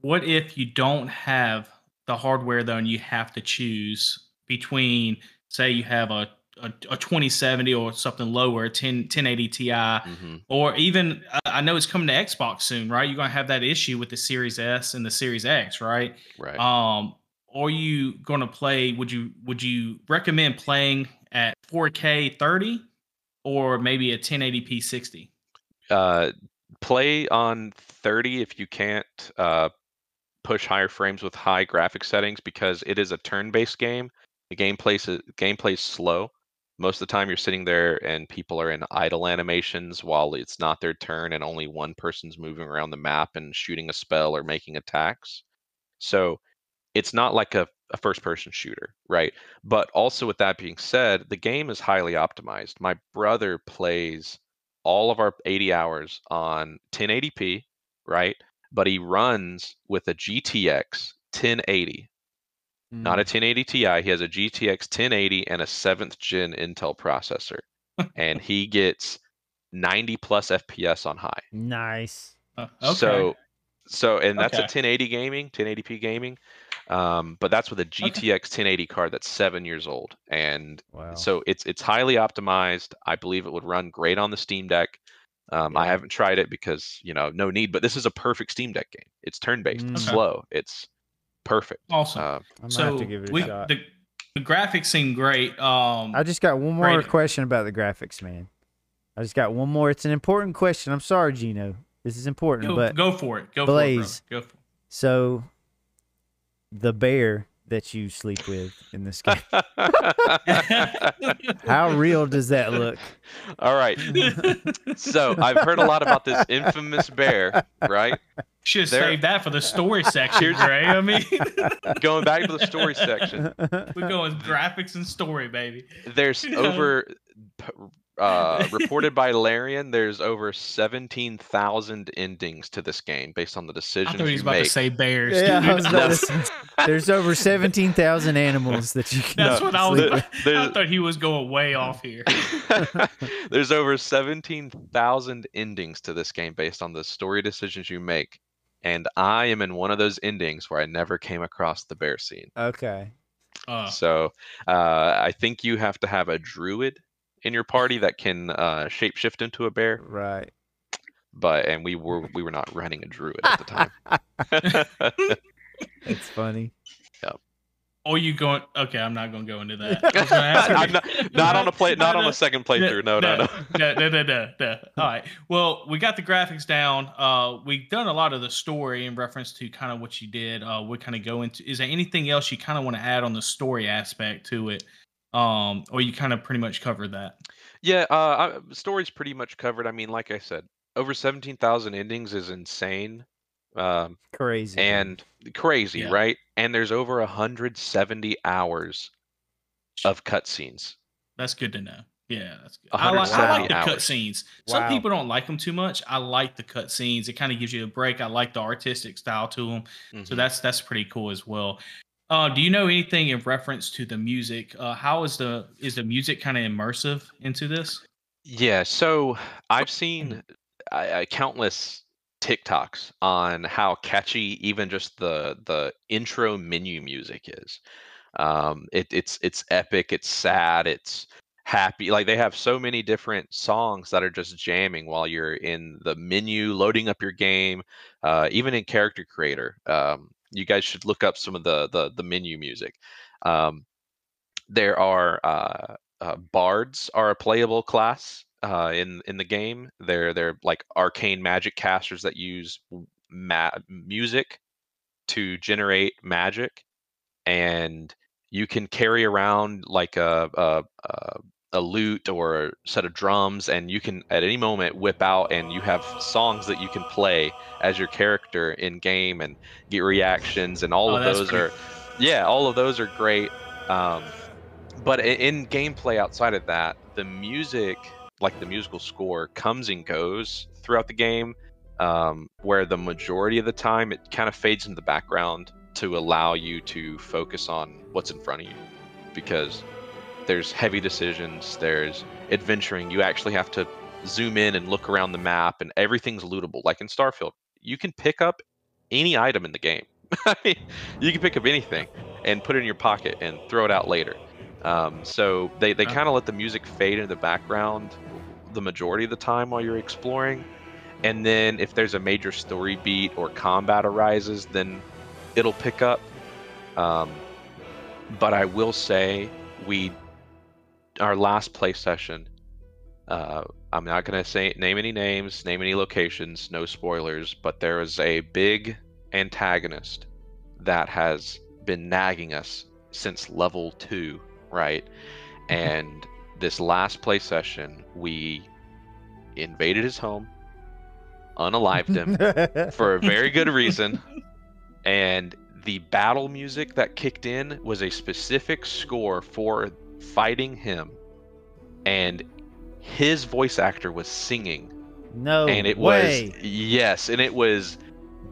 What if you don't have the hardware though, and you have to choose between, say, you have a a, a 2070 or something lower, 10 1080 Ti, hmm or even I I know it's coming to Xbox soon, right? You're gonna have that issue with the Series S and the Series X, right? Right. Um, are you gonna play? Would you would you recommend playing at 4K 30 or maybe a 1080p 60? uh, play on 30 if you can't uh, push higher frames with high graphic settings because it is a turn-based game. The gameplay is gameplay's slow. Most of the time, you're sitting there and people are in idle animations while it's not their turn, and only one person's moving around the map and shooting a spell or making attacks. So it's not like a, a first person shooter, right? But also, with that being said, the game is highly optimized. My brother plays all of our 80 hours on 1080p, right? But he runs with a GTX 1080, not a Mm. 1080 Ti. He has a GTX 1080 and a seventh gen Intel processor, and he gets 90 plus FPS on high. nice. Uh, okay. So, so and that's Okay. a 1080 gaming, 1080p gaming. Um, but that's with a GTX 1080 card that's seven years old, and Wow. so it's it's highly optimized. I believe it would run great on the Steam Deck. Um, I haven't tried it because you know no need, but this is a perfect Steam Deck game. It's turn-based, it's Mm. slow, it's perfect. awesome. Uh, I might so have to give it a we, shot. the the graphics seem great. Um, I just got one more Right. question about the graphics, man. I just got one more. It's an important question. I'm sorry, Gino. This is important, go, but go for it. Go Blaze. for it. Go for it. so the bear that you sleep with in this game, how real does that look? All right. So I've heard a lot about this infamous bear, right? Should have There- saved that for the story section, Here's- Ray. I mean, Going back to the story section, we're going graphics and story, baby. there's Yeah. over uh, reported by Larian. There's over seventeen thousand endings to this game based on the decisions. I thought he was you about make. to say bears. Yeah, dude. I was about to say, there's over seventeen thousand animals that you can. That's what I was. sleep the- I thought he was going way off here. there's over seventeen thousand endings to this game based on the story decisions you make, and I am in one of those endings where I never came across the bear scene. Okay. Uh, So uh, I think you have to have a druid in your party that can uh, shapeshift into a bear. Right. But and we were we were not running a druid at the time. That's funny. or you going? Okay, I'm not going to go into that. I was gonna ask I'm not, not on a play, not on a second playthrough. No, no, no. no, no, no, no, no. All right. Well, we got the graphics down. Uh, we've done a lot of the story in reference to kind of what you did. Uh, we kind of go into. Is there anything else you kind of want to add on the story aspect to it? Um, or you kind of pretty much covered that. Yeah, uh, I, story's pretty much covered. I mean, like I said, over seventeen thousand endings is insane. Um, Crazy. and crazy, Yeah. right? And there's over 170 hours of cutscenes. That's good to know. Yeah, that's good. I like, I like the hours. cutscenes. Some Wow. people don't like them too much. I like the cutscenes. It kind of gives you a break. I like the artistic style to them. So Mhm. that's that's pretty cool as well. Uh, do you know anything in reference to the music? Uh, how is the is the music kind of immersive into this? Yeah, so I've Mm-hmm. seen uh, countless TikToks on how catchy even just the the intro menu music is. Um, it, it's it's epic, it's sad, it's happy. Like they have so many different songs that are just jamming while you're in the menu loading up your game. Uh, even in Character Creator, um, you guys should look up some of the the, the menu music. Um, there are uh, uh, bards are a playable class uh, in in the game. They're they're like arcane magic casters that use ma- music to generate magic, and you can carry around like a, a, a a lute or a set of drums and you can at any moment whip out and you have songs that you can play as your character in game and get reactions and all Oh, of those pretty- are yeah all of those are great um, but in gameplay outside of that the music like the musical score comes and goes throughout the game um, where the majority of the time it kind of fades into the background to allow you to focus on what's in front of you. Because there's heavy decisions there's adventuring you actually have to zoom in and look around the map and everything's lootable. Like in starfield you can pick up any item in the game. I mean, you can pick up anything and put it in your pocket and throw it out later um, so they, they kind of let the music fade into the background the majority of the time while you're exploring. And then if there's a major story beat or combat arises then it'll pick up. Um, but i will say we our last play session uh, i'm not going to say name any names name any locations no spoilers but there is a big antagonist that has been nagging us since level two right mm-hmm. and this last play session we invaded his home unalived him for a very good reason. And the battle music that kicked in was a specific score for fighting him. And his voice actor was singing. no and it way. was, yes, and it was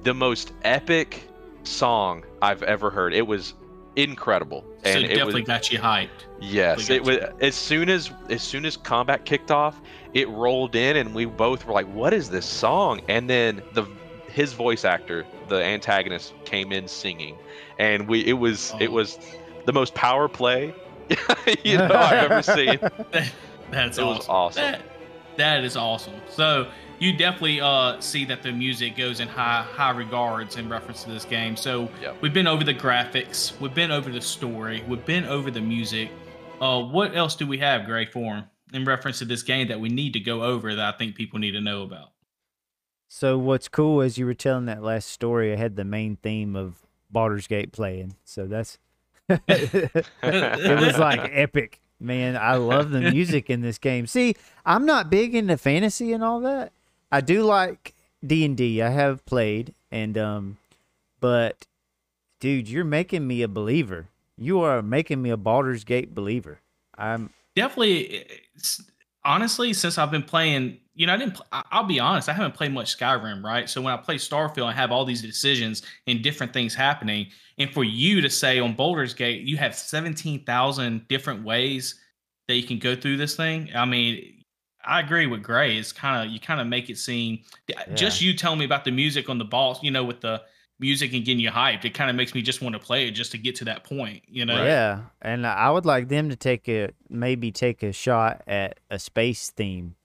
the most epic song I've ever heard. It was incredible. So And it it definitely was, got you hyped. Yes, it was got as soon as as soon as combat kicked off, it rolled in and we both were like, "What is this song?" And then the his voice actor, the antagonist, came in singing, and we it was oh. it Oh. was the most power play you know I've ever seen. That's It awesome. was awesome. That, that is awesome. So you definitely uh, see that the music goes in high high regards in reference to this game. So Yep. we've been over the graphics, we've been over the story, we've been over the music. Uh, what else do we have, Gray, Form, in reference to this game that we need to go over that I think people need to know about? So what's cool is you were telling that last story, I had the main theme of Baldur's Gate playing. So that's it was like epic, man. I love the music in this game. See, I'm not big into fantasy and all that. I do like D and D. I have played, and um, but dude, you're making me a believer. You are making me a Baldur's Gate believer. I'm definitely honestly since i've been playing you know i didn't i'll be honest i haven't played much skyrim right so when i play starfield i have all these decisions and different things happening and for you to say on Baldur's Gate you have 17000 different ways that you can go through this thing i mean i agree with gray it's kind of you kind of make it seem just you telling me about the music on the boss you know with the music and getting you hyped it kind of makes me just want to play it just to get to that point you know Yeah, and I would like them to take a maybe take a shot at a space theme.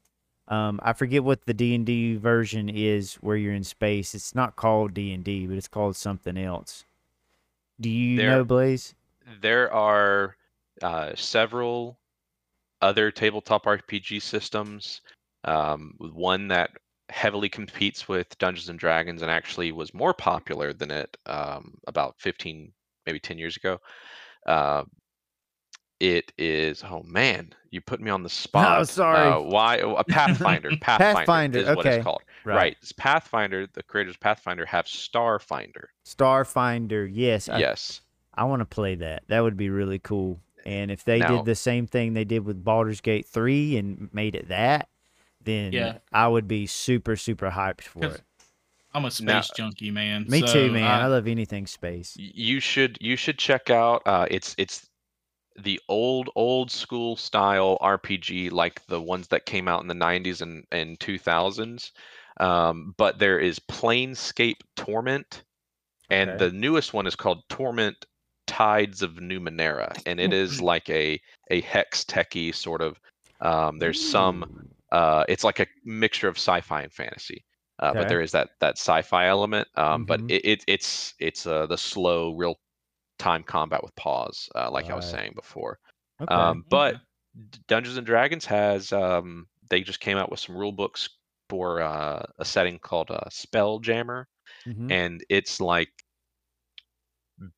Um, I forget what the D and D version is where you're in space. It's not called D and D, but it's called something else. Do you There- know, Blaze? there are uh, several other tabletop RPG systems. Um, one that heavily competes with Dungeons and Dragons and actually was more popular than it um, about 15, maybe 10 years ago. Uh, it is oh man, you put me on the spot. Oh, sorry. Uh, why? oh, A Pathfinder. Pathfinder, Pathfinder, is what it's called. Right. It's Pathfinder. The creators of Pathfinder have Starfinder. Starfinder. Yes. I, yes. I want to play that. That would be really cool. And if they Now- did the same thing they did with Baldur's Gate 3 and made it that, then Yeah. I would be super, super hyped for it. i'm a space Now- junkie man Me So, too, man. uh, I love anything space. You should you should check out uh it's it's the old old school style rpg like the ones that came out in the 90s and and 2000s um but there is planescape torment and Okay. the newest one is called torment tides of numenera and it is like a a hex techie sort of um there's some uh it's like a mixture of sci-fi and fantasy uh, Okay. but there is that that sci-fi element um but Mhm. it, it it's it's uh the slow real time combat with pause uh, like i was saying before Okay. um but. Dungeons and dragons has um they just came out with some rule books for uh, a setting called uh, Spelljammer, Mhm. and it's like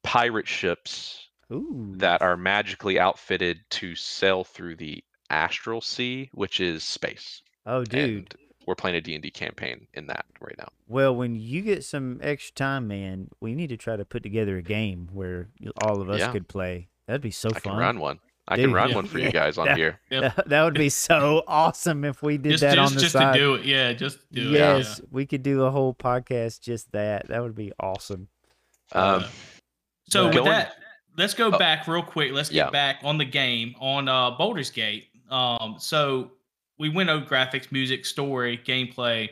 pirate ships Ooh. that are magically outfitted to sail through the astral sea, which is space. Oh, dude. And we're playing a D&D campaign in that right now. Well, when you get some extra time, man, we need to try to put together a game where all of us Yeah. could play. That'd be so I fun. I can run one. I Dude, can run yeah, one for yeah, you guys on that- here. Yep. That, that would be so awesome if we did just that just, on the just side. to do it. Yeah, just do it. yes, we could do a whole podcast just that. That would be awesome. Um, Yeah. So But- with that, let's go Oh. back real quick. Let's get Yeah. back on the game on uh, Baldur's Gate. Um, so we went over graphics, music, story, gameplay.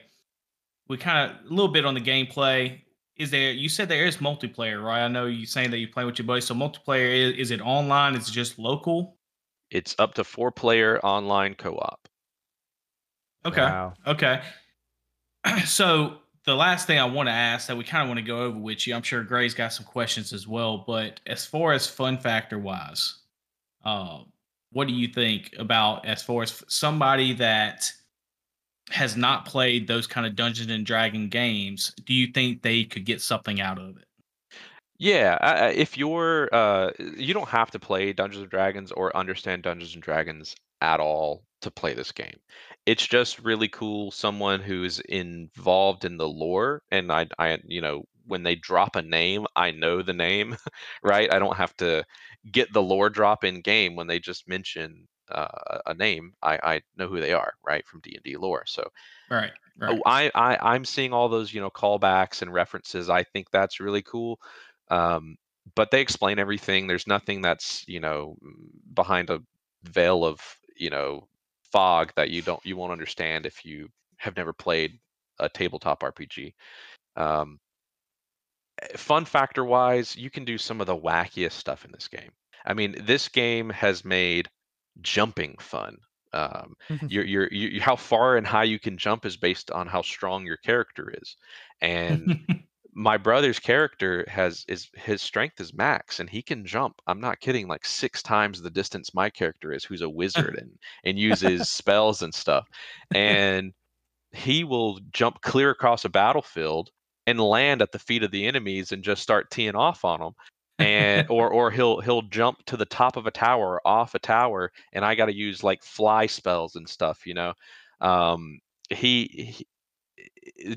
We kind of a little bit on the gameplay. Is there? You said there is multiplayer, right? I know you saying that you play with your buddies. So multiplayer is, is it online? Is it just local? It's up to four player online co-op. Okay. Wow. Okay. so the last thing I want to ask that we kind of want to go over with you, I'm sure Gray's got some questions as well. But as far as fun factor wise, uh, what do you think about as far as somebody that has not played those kind of Dungeons and Dragon games? Do you think they could get something out of it? Yeah, if you're uh, you don't have to play Dungeons and Dragons or understand Dungeons and Dragons at all to play this game. It's just really cool someone who's involved in the lore and I I you know, when they drop a name, I know the name, right? I don't have to get the lore drop in game when they just mention uh, a- name. I I know who they are, right, from D&D lore. So Right. Right. Oh, I, I I'm seeing all those you know callbacks and references. I think that's really cool. Um, but they explain everything. There's nothing that's you know mm, behind a veil of you know fog that you don't you won't understand if you have never played a tabletop RPG. Um, eh, fun factor wise, you can do some of the wackiest stuff in this game. I mean, this game has made jumping fun. Um, your your you, how far and high you can jump is based on how strong your character is and my brother's character has is his strength is max and he can jump. I'm not kidding like six times the distance my character is who's a wizard and and uses spells and stuff. And he will jump clear across a battlefield and land at the feet of the enemies and just start teeing off on them and or or he'll he'll jump to the top of a tower off a tower and i got to use like fly spells and stuff you know? Um he, he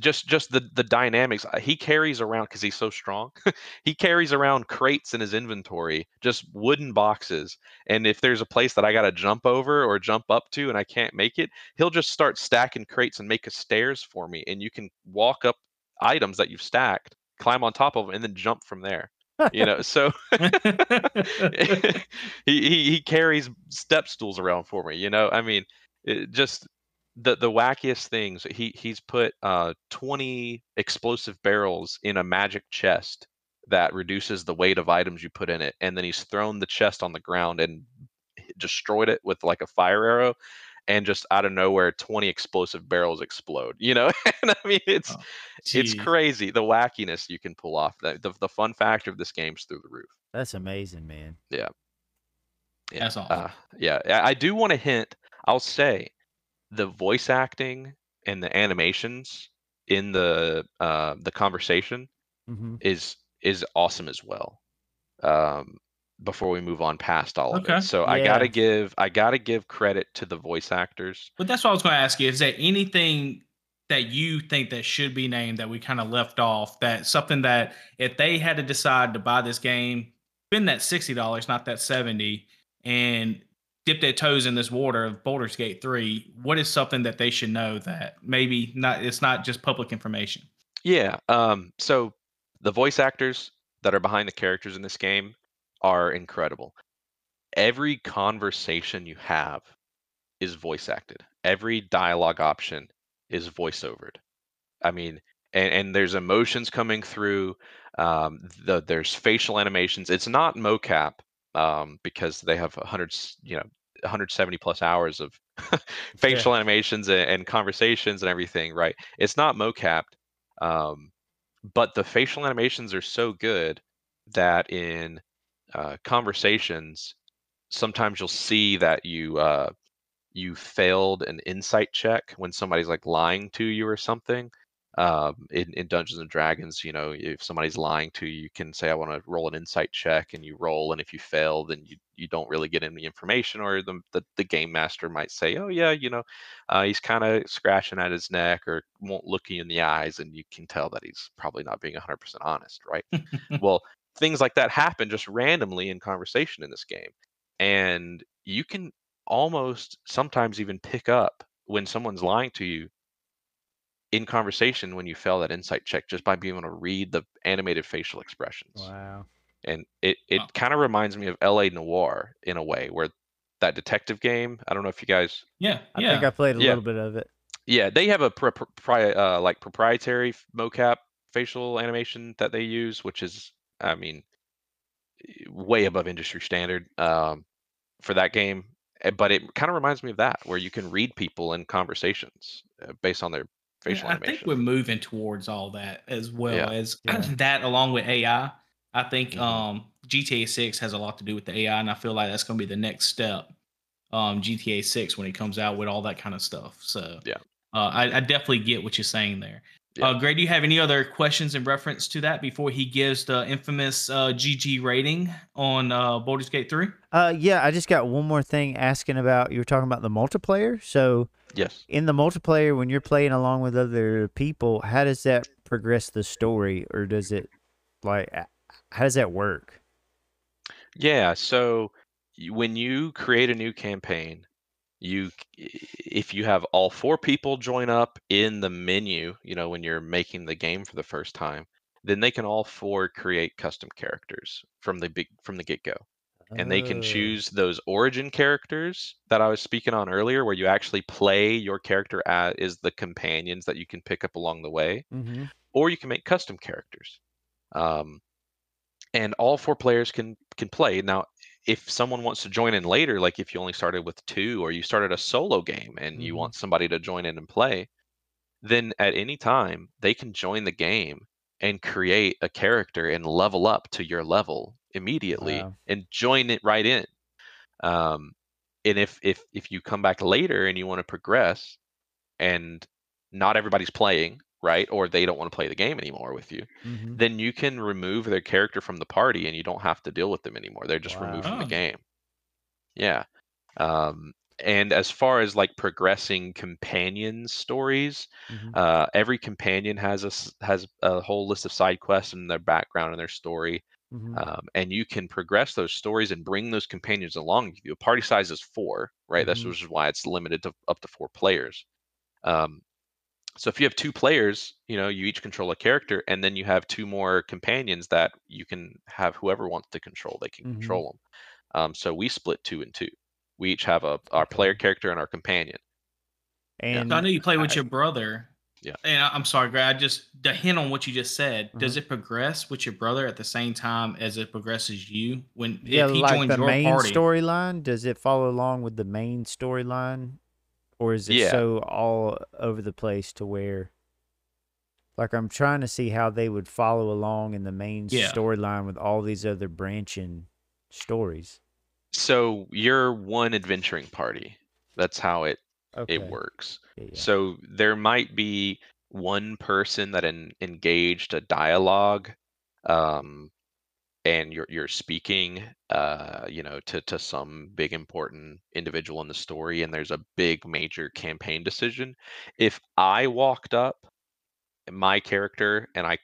just just the the dynamics uh, he carries around because he's so strong he carries around crates in his inventory just wooden boxes and if there's a place that i got to jump over or jump up to and i can't make it he'll just start stacking crates and make a stairs for me and you can walk up items that you've stacked climb on top of them and then jump from there you know so he, he he carries step stools around for me you know i mean it just the the wackiest things he he's put uh 20 explosive barrels in a magic chest that reduces the weight of items you put in it and then he's thrown the chest on the ground and destroyed it with like a fire arrow and just out of nowhere 20 explosive barrels explode you know and i mean it's Oh, it's crazy the wackiness you can pull off the, the the fun factor of this game's through the roof That's amazing, man. yeah That's awesome. uh, yeah I do want to hint i'll say the voice acting and the animations in the uh the conversation hmm is is awesome as well um before we move on past all of Okay. it so i gotta give i gotta give credit to the voice actors But that's what I was going to ask you. Is there anything that you think that should be named that we kind of left off? That something that if they had to decide to buy this game, spend that sixty dollars, not that seventy, and dip their toes in this water of Baldur's Gate three, what is something that they should know that maybe not? It's not just public information. Yeah. Um, so the voice actors that are behind the characters in this game are incredible. Every conversation you have is voice acted. Every dialogue option is voiceovered. I mean, and, and there's emotions coming through. Um, the, there's facial animations. It's not mocap um, because they have 100, you know, 170 plus hours of facial animations and, and conversations and everything. Right? It's not mocapped um, but the facial animations are so good that in uh, conversations sometimes you'll see that you uh, you failed an insight check when somebody's like lying to you or something. Um, in, in Dungeons and Dragons, you know, if somebody's lying to you, you can say, I want to roll an insight check, and you roll, and if you fail, then you, you don't really get any information, or the, the, the game master might say, Oh, yeah, you know, uh, he's kind of scratching at his neck or won't look you in the eyes, and you can tell that he's probably not being 100% honest, right? well, things like that happen just randomly in conversation in this game. And you can almost sometimes even pick up when someone's lying to you in conversation when you fail that insight check just by being able to read the animated facial expressions. Wow. And it, it Wow. kind of reminds me of LA Noire in a way where that detective game, I don't know if you guys yeah, I yeah. think I played a Yeah. little bit of it. Yeah, they have a pro- pro- uh, like proprietary mocap facial animation that they use, which is, I mean, eh, way above industry standard um, for that game. Eh, But it kind of reminds me of that, where you can read people in conversations uh, based on their Yeah, facial I think we're moving towards all that as well Yeah. as Yeah. that, along with AI. I think Mhm. um, GTA Six has a lot to do with the AI, and I feel like that's going to be the next step. Um, GTA Six when it comes out with all that kind of stuff. So Yeah. uh, I, I definitely get what you're saying there. Yeah. Uh, Gray, do you have any other questions in reference to that before he gives the infamous uh, GG rating on uh, Baldur's Gate Three? Uh, yeah, I just got one more thing asking about. You were talking about the multiplayer. So Yes. in the multiplayer, when you're playing along with other people, how does that progress the story, or does it like how does that work? Yeah, so when you create a new campaign, you if you have all four people join up in the menu, you know, when you're making the game for the first time, then they can all four create custom characters from the big from the get-go. And they can Oh. choose those origin characters that I was speaking on earlier where you actually play your character as is the companions that you can pick up along the way Mhm. or you can make custom characters. Um, and all four players can can play. Now, if someone wants to join in later, like if you only started with two or you started a solo game and you Mhm. want somebody to join in and play, then at any time they can join the game and create a character and level up to your level immediately Wow. and join it right in. Um, and if if if you come back later and you want to progress and not everybody's playing, right? Or they don't want to play the game anymore with you, Mhm. then you can remove their character from the party and you don't have to deal with them anymore. They're just removed from the game. Yeah. Um, and as far as like progressing companion stories, Mhm. uh, every companion has a has a whole list of side quests and their background and their story, Mhm. um, and you can progress those stories and bring those companions along with you. A party size is four, right? That's Mhm. which is why it's limited to up to four players. Um, so if you have two players, you know, you each control a character, and then you have two more companions that you can have whoever wants to control. They can Mhm. control them. Um, so we split two and two. We each have a our player character and our companion. And So I know you play with I- your brother. Yeah. And I, I'm sorry, Greg. I just the hint on what you just said. Mm-hmm. Does it progress with your brother at the same time as it progresses you? When yeah, if he like joins the your main storyline, does it follow along with the main storyline, or is it Yeah. so all over the place to where? Like I'm trying to see how they would follow along in the main Yeah. storyline with all these other branching stories. So you're one adventuring party. That's how it Okay. it works. Yeah. So there might be one person that en- engaged a dialogue, um, and you're you're speaking, uh, you know, to to some big important individual in the story, and there's a big major campaign decision. If I walked up, my character, and I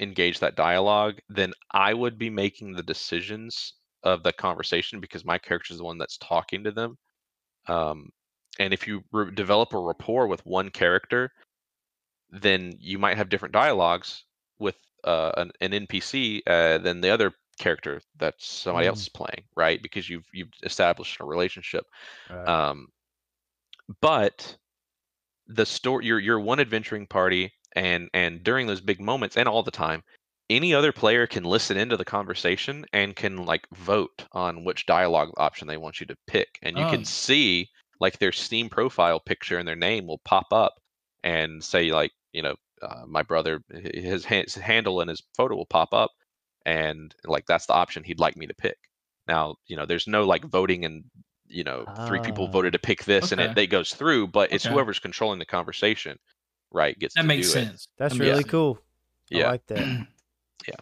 engaged that dialogue, then I would be making the decisions of the conversation because my character is the one that's talking to them. Um, and if you re- develop a rapport with one character, then you might have different dialogues with uh, an, an NPC uh, than the other character that somebody Mm. else is playing, right? Because you've you've established a relationship. Right. Um, but the story, you're you're one adventuring party, and and during those big moments, and all the time, any other player can listen into the conversation and can like vote on which dialogue option they want you to pick, and you Oh. can see like their Steam profile picture and their name will pop up and say like you know uh, my brother his, ha- his handle and his photo will pop up and like that's the option he'd like me to pick now you know there's no like voting and you know three people Ah. voted to pick this and it, it goes through but it's Okay. whoever's controlling the conversation right gets That to makes do it. sense. That's That makes really sense. cool. I yeah like that.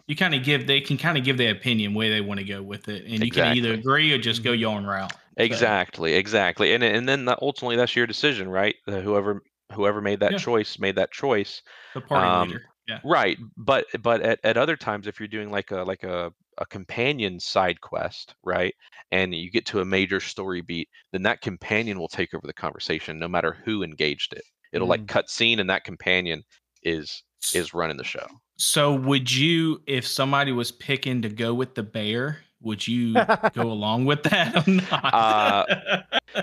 You kind of give they can kind of give their opinion where they want to go with it, and you can either agree or just go your own route. So, exactly exactly and and then that- ultimately that's your decision right whoever whoever made that Yeah. choice made that choice the party Um, leader. Yeah. Right, but but at, at other times, if you're doing like a like a a companion side quest, right, and you get to a major story beat, then that companion will take over the conversation, no matter who engaged it. It'll like cut scene, and that companion is is running the show. So would you, if somebody was picking to go with the bear, would you go along with that or not? Uh,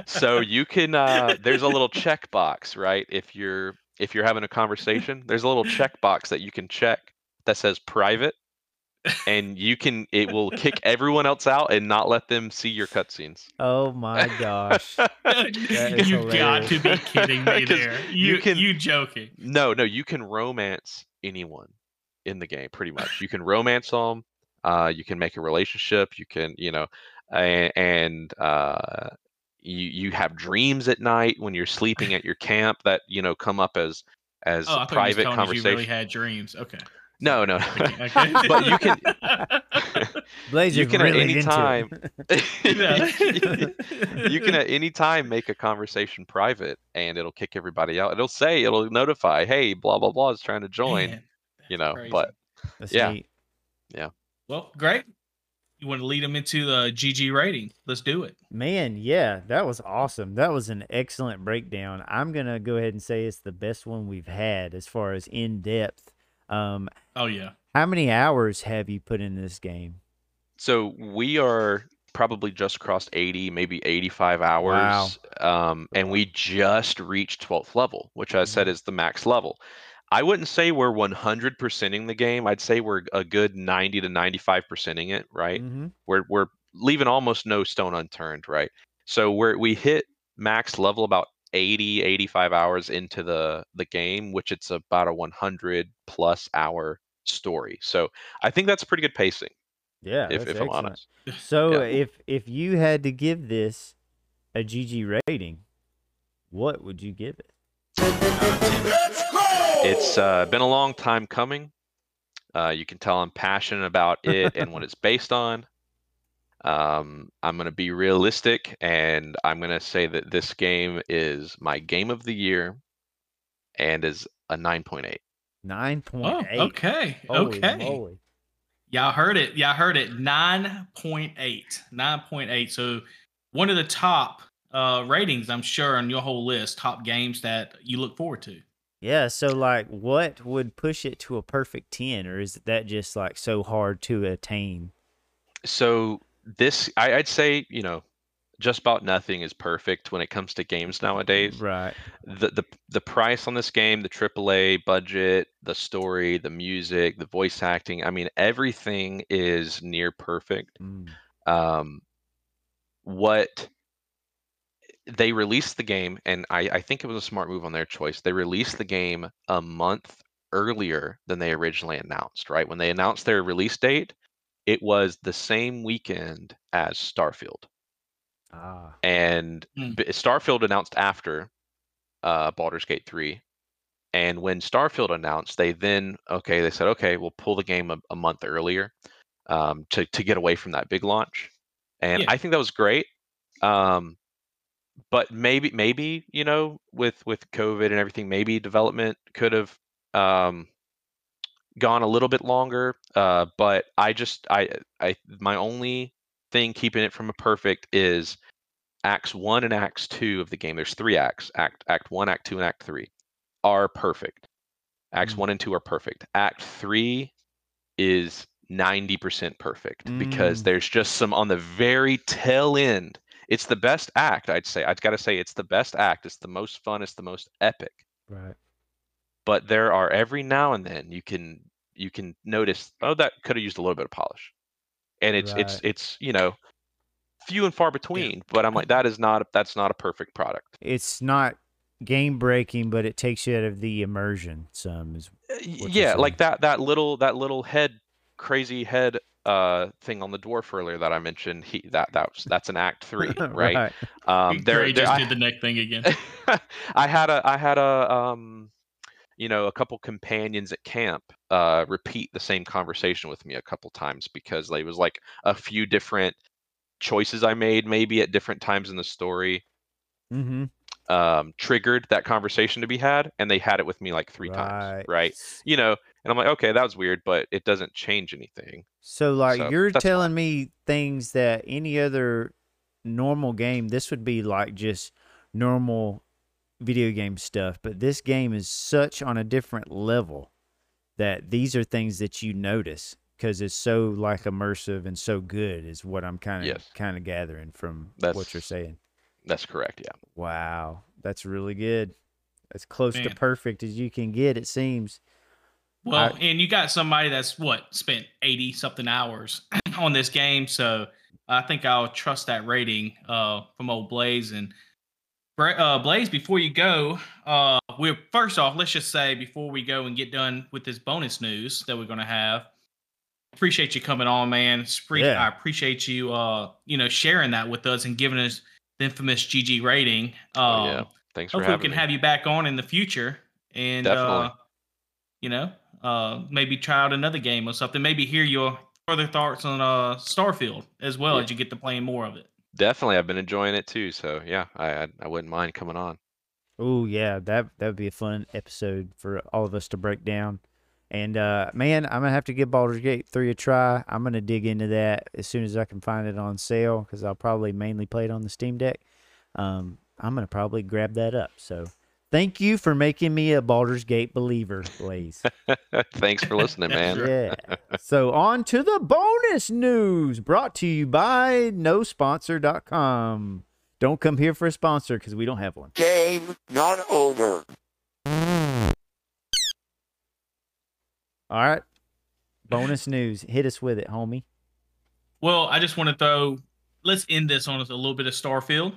So you can uh, there's a little checkbox, right? If you're if you're having a conversation, there's a little checkbox that you can check that says private, and you can it will kick everyone else out and not let them see your cutscenes. oh my gosh. is you got to be kidding me there. you You, can- you joking? No, no, you can romance anyone in the game pretty much. You can romance them. Uh, you can make a relationship. You can, you know, and, and uh, you you have dreams at night when you're sleeping at your camp that you know come up as as Oh, I private you was telling us conversation. you really had dreams. Okay. No, no. Okay. but you can Blazer's you can really at any time you can at any time make a conversation private and it'll kick everybody out. It'll say it'll notify, hey, blah blah blah is trying to join. Man, you know, crazy. but That's Yeah. neat. Yeah. Well, great. You want to lead them into the GG rating? Let's do it. Man, yeah, that was awesome. That was an excellent breakdown. I'm gonna go ahead and say it's the best one we've had as far as in depth. Um, Oh yeah. how many hours have you put in this game? So we are probably just crossed 80, maybe 85 hours. Wow. Um, and we just reached 12th level, which I said is the max level. I wouldn't say we're 100%ing the game. I'd say we're a good 90 to 95%ing it, right? Mm-hmm. We're we're leaving almost no stone unturned, right? So we're we hit max level about 80 85 hours into the the game, which it's about a 100 plus hour story. So I think that's pretty good pacing Yeah, if, if I'm honest. So Yeah. if if you had to give this a GG rating, what would you give it? It's uh, been a long time coming. Uh, you can tell I'm passionate about it and what it's based on. Um, I'm going to be realistic and I'm going to say that this game is my game of the year and is a 9.8. Nine Oh, point eight. okay. Holy okay. moly. Y'all heard it. Y'all heard it. 9.8. 9.8. So one of the top uh ratings, I'm sure, on your whole list, top games that you look forward to. Yeah, so like what would push it to a perfect 10 or is that just like so hard to attain? So this, I, I'd say, you know, just about nothing is perfect when it comes to games nowadays. Right. the the the price on this game, the AAA budget, the story, the music, the voice acting, I mean everything is near perfect. Mm. Um what they released the game and I, I think it was a smart move on their choice. They released the game a month earlier than they originally announced, right? When they announced their release date, it was the same weekend as Starfield Ah. and Hmm. Starfield announced after uh, Baldur's Gate 3. And when Starfield announced, they then okay, they said okay, we'll pull the game a, a month earlier um, to to get away from that big launch, and Yeah. I think that was great. Um, but maybe maybe you know with with COVID and everything, maybe development could have um, gone a little bit longer. Uh, but I just I I my only thing keeping it from a perfect is acts one and acts two of the game. There's three acts. Act act one, act two, and act three are perfect. Acts Mm. one and two are perfect. Act three is 90% perfect because Mm. there's just some on the very tail end. It's the best act, I'd say. I've got to say it's the best act. It's the most fun. It's the most epic. Right. But there are every now and then you can you can notice, oh, that could have used a little bit of polish. And it's it's Right. it's you know few and far between. But I'm like, that is not that's not a perfect product. It's not game breaking, but it takes you out of the immersion some is Uh, y- what you're yeah, like that that little that little head crazy head uh, thing on the dwarf earlier that I mentioned, he that that's that's an act three, right? Um, Um, there, there, there just I, did the neck thing again. I had a I had a um, you know, a couple companions at camp uh repeat the same conversation with me a couple times because they was like a few different choices I made maybe at different times in the story mm-hmm. um triggered that conversation to be had and they had it with me like three times right. you know and i'm like okay that was weird but it doesn't change anything. So, like, So, you're telling me things that any other normal game, this would be like just normal video game stuff. But this game is such on a different level that these are things that you notice because it's so like immersive and so good is what I'm kind of Yes. kind of gathering from what you're saying. that's correct yeah Wow, that's really good. As close to perfect as you can get, it seems. Well, I- and you got somebody that's what spent 80 something hours on this game. So I think I'll trust that rating uh, from old Blaze. And Bra- uh, Blaze, before you go, uh, we're first off, let's just say before we go and get done with this bonus news that we're going to have, appreciate you coming on, man. Spre- Yeah. I appreciate you, uh, you know, sharing that with us and giving us the infamous GG rating. Um, Oh, yeah. thanks for hopefully we can me have you back on in the future and Definitely. uh you know uh maybe try out another game or something maybe hear your further thoughts on uh starfield as well Yeah. as you get to playing more of it definitely i've been enjoying it too so yeah i i, I wouldn't mind coming on Oh yeah, that that would be a fun episode for all of us to break down. And uh, man, I'm gonna have to give Baldur's Gate three a try. I'm gonna dig into that as soon as I can find it on sale because I'll probably mainly play it on the Steam Deck. Um, I'm gonna probably grab that up. So thank you for making me a Baldur's Gate believer, Blaze. thanks for listening man yeah. So on to the bonus news brought to you by nosponsor.com. Don't come here for a sponsor because we don't have one. Game not over. All right. Bonus news. Hit us with it, homie. well i just want to throw let's end this on a little bit of starfield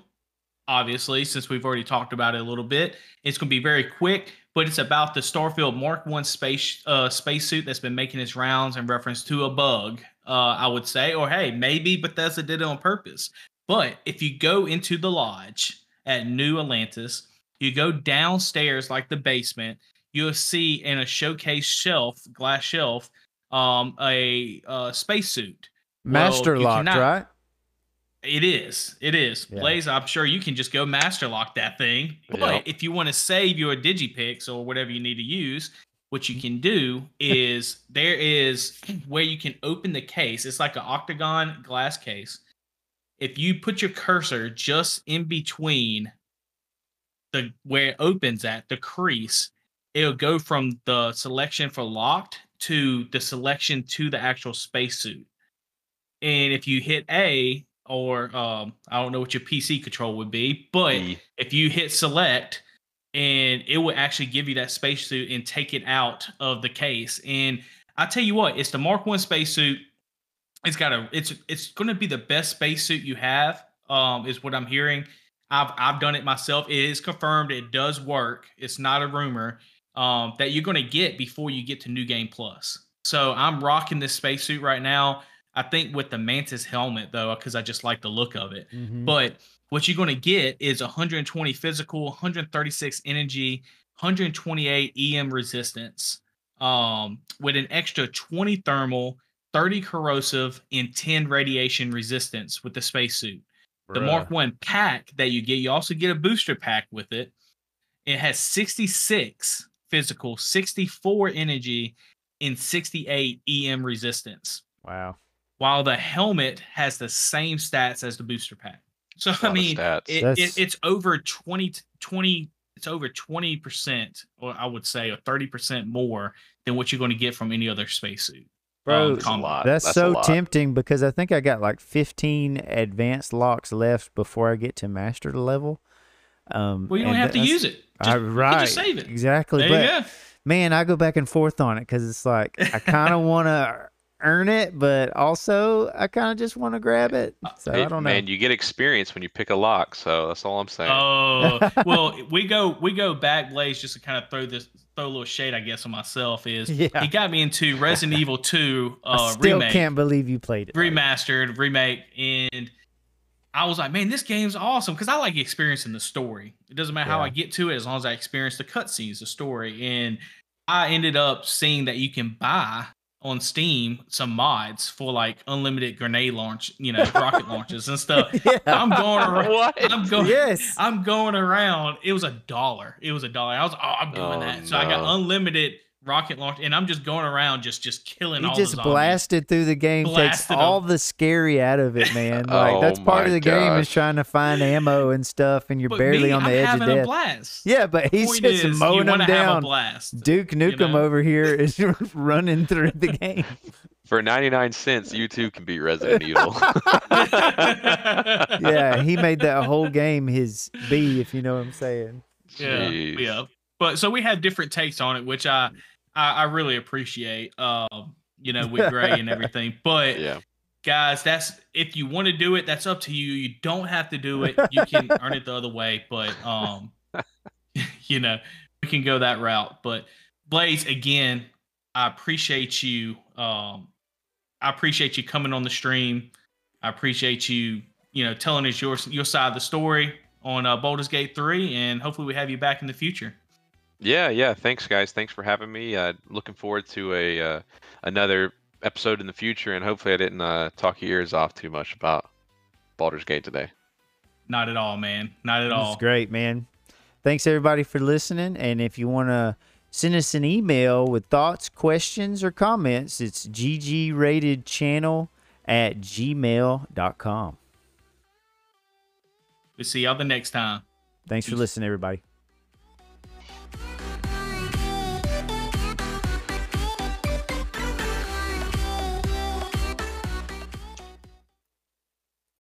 obviously since we've already talked about it a little bit. It's going to be very quick but it's about the starfield mark one space uh spacesuit that's been making its rounds in reference to a bug uh i would say or hey maybe bethesda did it on purpose. But if you go into the lodge at new atlantis you go downstairs like the basement you'll see in a showcase shelf glass shelf um a uh spacesuit. Master you locked, right? It is. It is. Yeah. Blaze, I'm sure you can just go master lock that thing. But if you want to save your digipicks or whatever you need to use, what you can do is there is where you can open the case. It's like an octagon glass case. If you put your cursor just in between the where it opens at the crease, it'll go from the selection for locked to the selection to the actual spacesuit. And if you hit A, or um, I don't know what your PC control would be, but if you hit select, and it will actually give you that spacesuit and take it out of the case. And I tell you what, it's the Mark One spacesuit. It's got a it's it's going to be the best spacesuit you have. Um, is what I'm hearing. I've I've done it myself. It is confirmed. It does work. It's not a rumor. Um, that you're going to get before you get to New Game Plus. So I'm rocking this spacesuit right now. I think with the Mantis helmet though, because I just like the look of it. Mhm. But what you're going to get is 120 physical, 136 energy, 128 EM resistance, um, with an extra 20 thermal, 30 corrosive, and 10 radiation resistance with the spacesuit. The Mark. One pack that you get, you also get a booster pack with it. It has 66 physical, 64 energy, and 68 EM resistance Wow. While the helmet has the same stats as the booster pack. So I mean, it, it, it's over 20, 20 it's over 20% or I would say or 30% more than what you're going to get from any other spacesuit. Bro, Um, That's a lot. That's, a so lot. tempting because I think I got like 15 advanced locks left before I get to master level. Um, Well, you don't have to use it. Just, I, you can right. just save it. Exactly. There but you go. man, I go back and forth on it because it's like I kind of want to earn it, but also I kind of just want to grab it. So Hey, I don't know. man, you get experience when you pick a lock, so that's all I'm saying. Oh well, we go we go back, Blaze, just to kind of throw this throw a little shade, I guess, on myself. Is Yeah. he got me into Resident Evil Two I uh, still remake, can't believe you played it. remastered remake, and I was like, man, this game's awesome because I like experiencing the story. It doesn't matter how I get to it as long as I experience the cutscenes, the story, and I ended up seeing that you can buy on Steam some mods for like unlimited grenade launch, you know, rocket launches and stuff. yeah. I'm going around. What? I'm going. yes. I'm going around. It was a dollar. It was a dollar. I was, oh, I'm doing Oh, that. So I got unlimited rocket launch, and I'm just going around, just just killing He all just the blasted through the game, takes Blasted 'em. all the scary out of it, man. Like that's Oh part of my the game is trying to find ammo and stuff, and you're But barely me, on the I'm edge of having a death. blast. Yeah, but he's Point just is, mowing them wanna Have a down. blast. Duke Nukem know? over here is running through the game. For 99 cents, you too can beat Resident Evil. yeah, he made that whole game his B, if you know what I'm saying. yeah, Jeez. yeah. But so we had different takes on it, which I I, I really appreciate. Um, you know, with Gray and everything. But Yeah. guys, that's if you want to do it, that's up to you. You don't have to do it. You can earn it the other way, but um, you know, we can go that route. But Blaze, again, I appreciate you. Um, I appreciate you coming on the stream. I appreciate you, you know, telling us your your side of the story on uh, Baldur's Gate three, and hopefully we have you back in the future. Yeah, yeah. Thanks, guys. Thanks for having me. Uh, looking forward to a uh, another episode in the future, and hopefully I didn't uh, talk your ears off too much about Baldur's Gate today. Not at all, man. Not at That's all. great, man. Thanks everybody for listening. And if you want to send us an email with thoughts, questions, or comments, it's ggratedchannel at gmail.com. We'll see y'all the next time. Thanks for listening, everybody.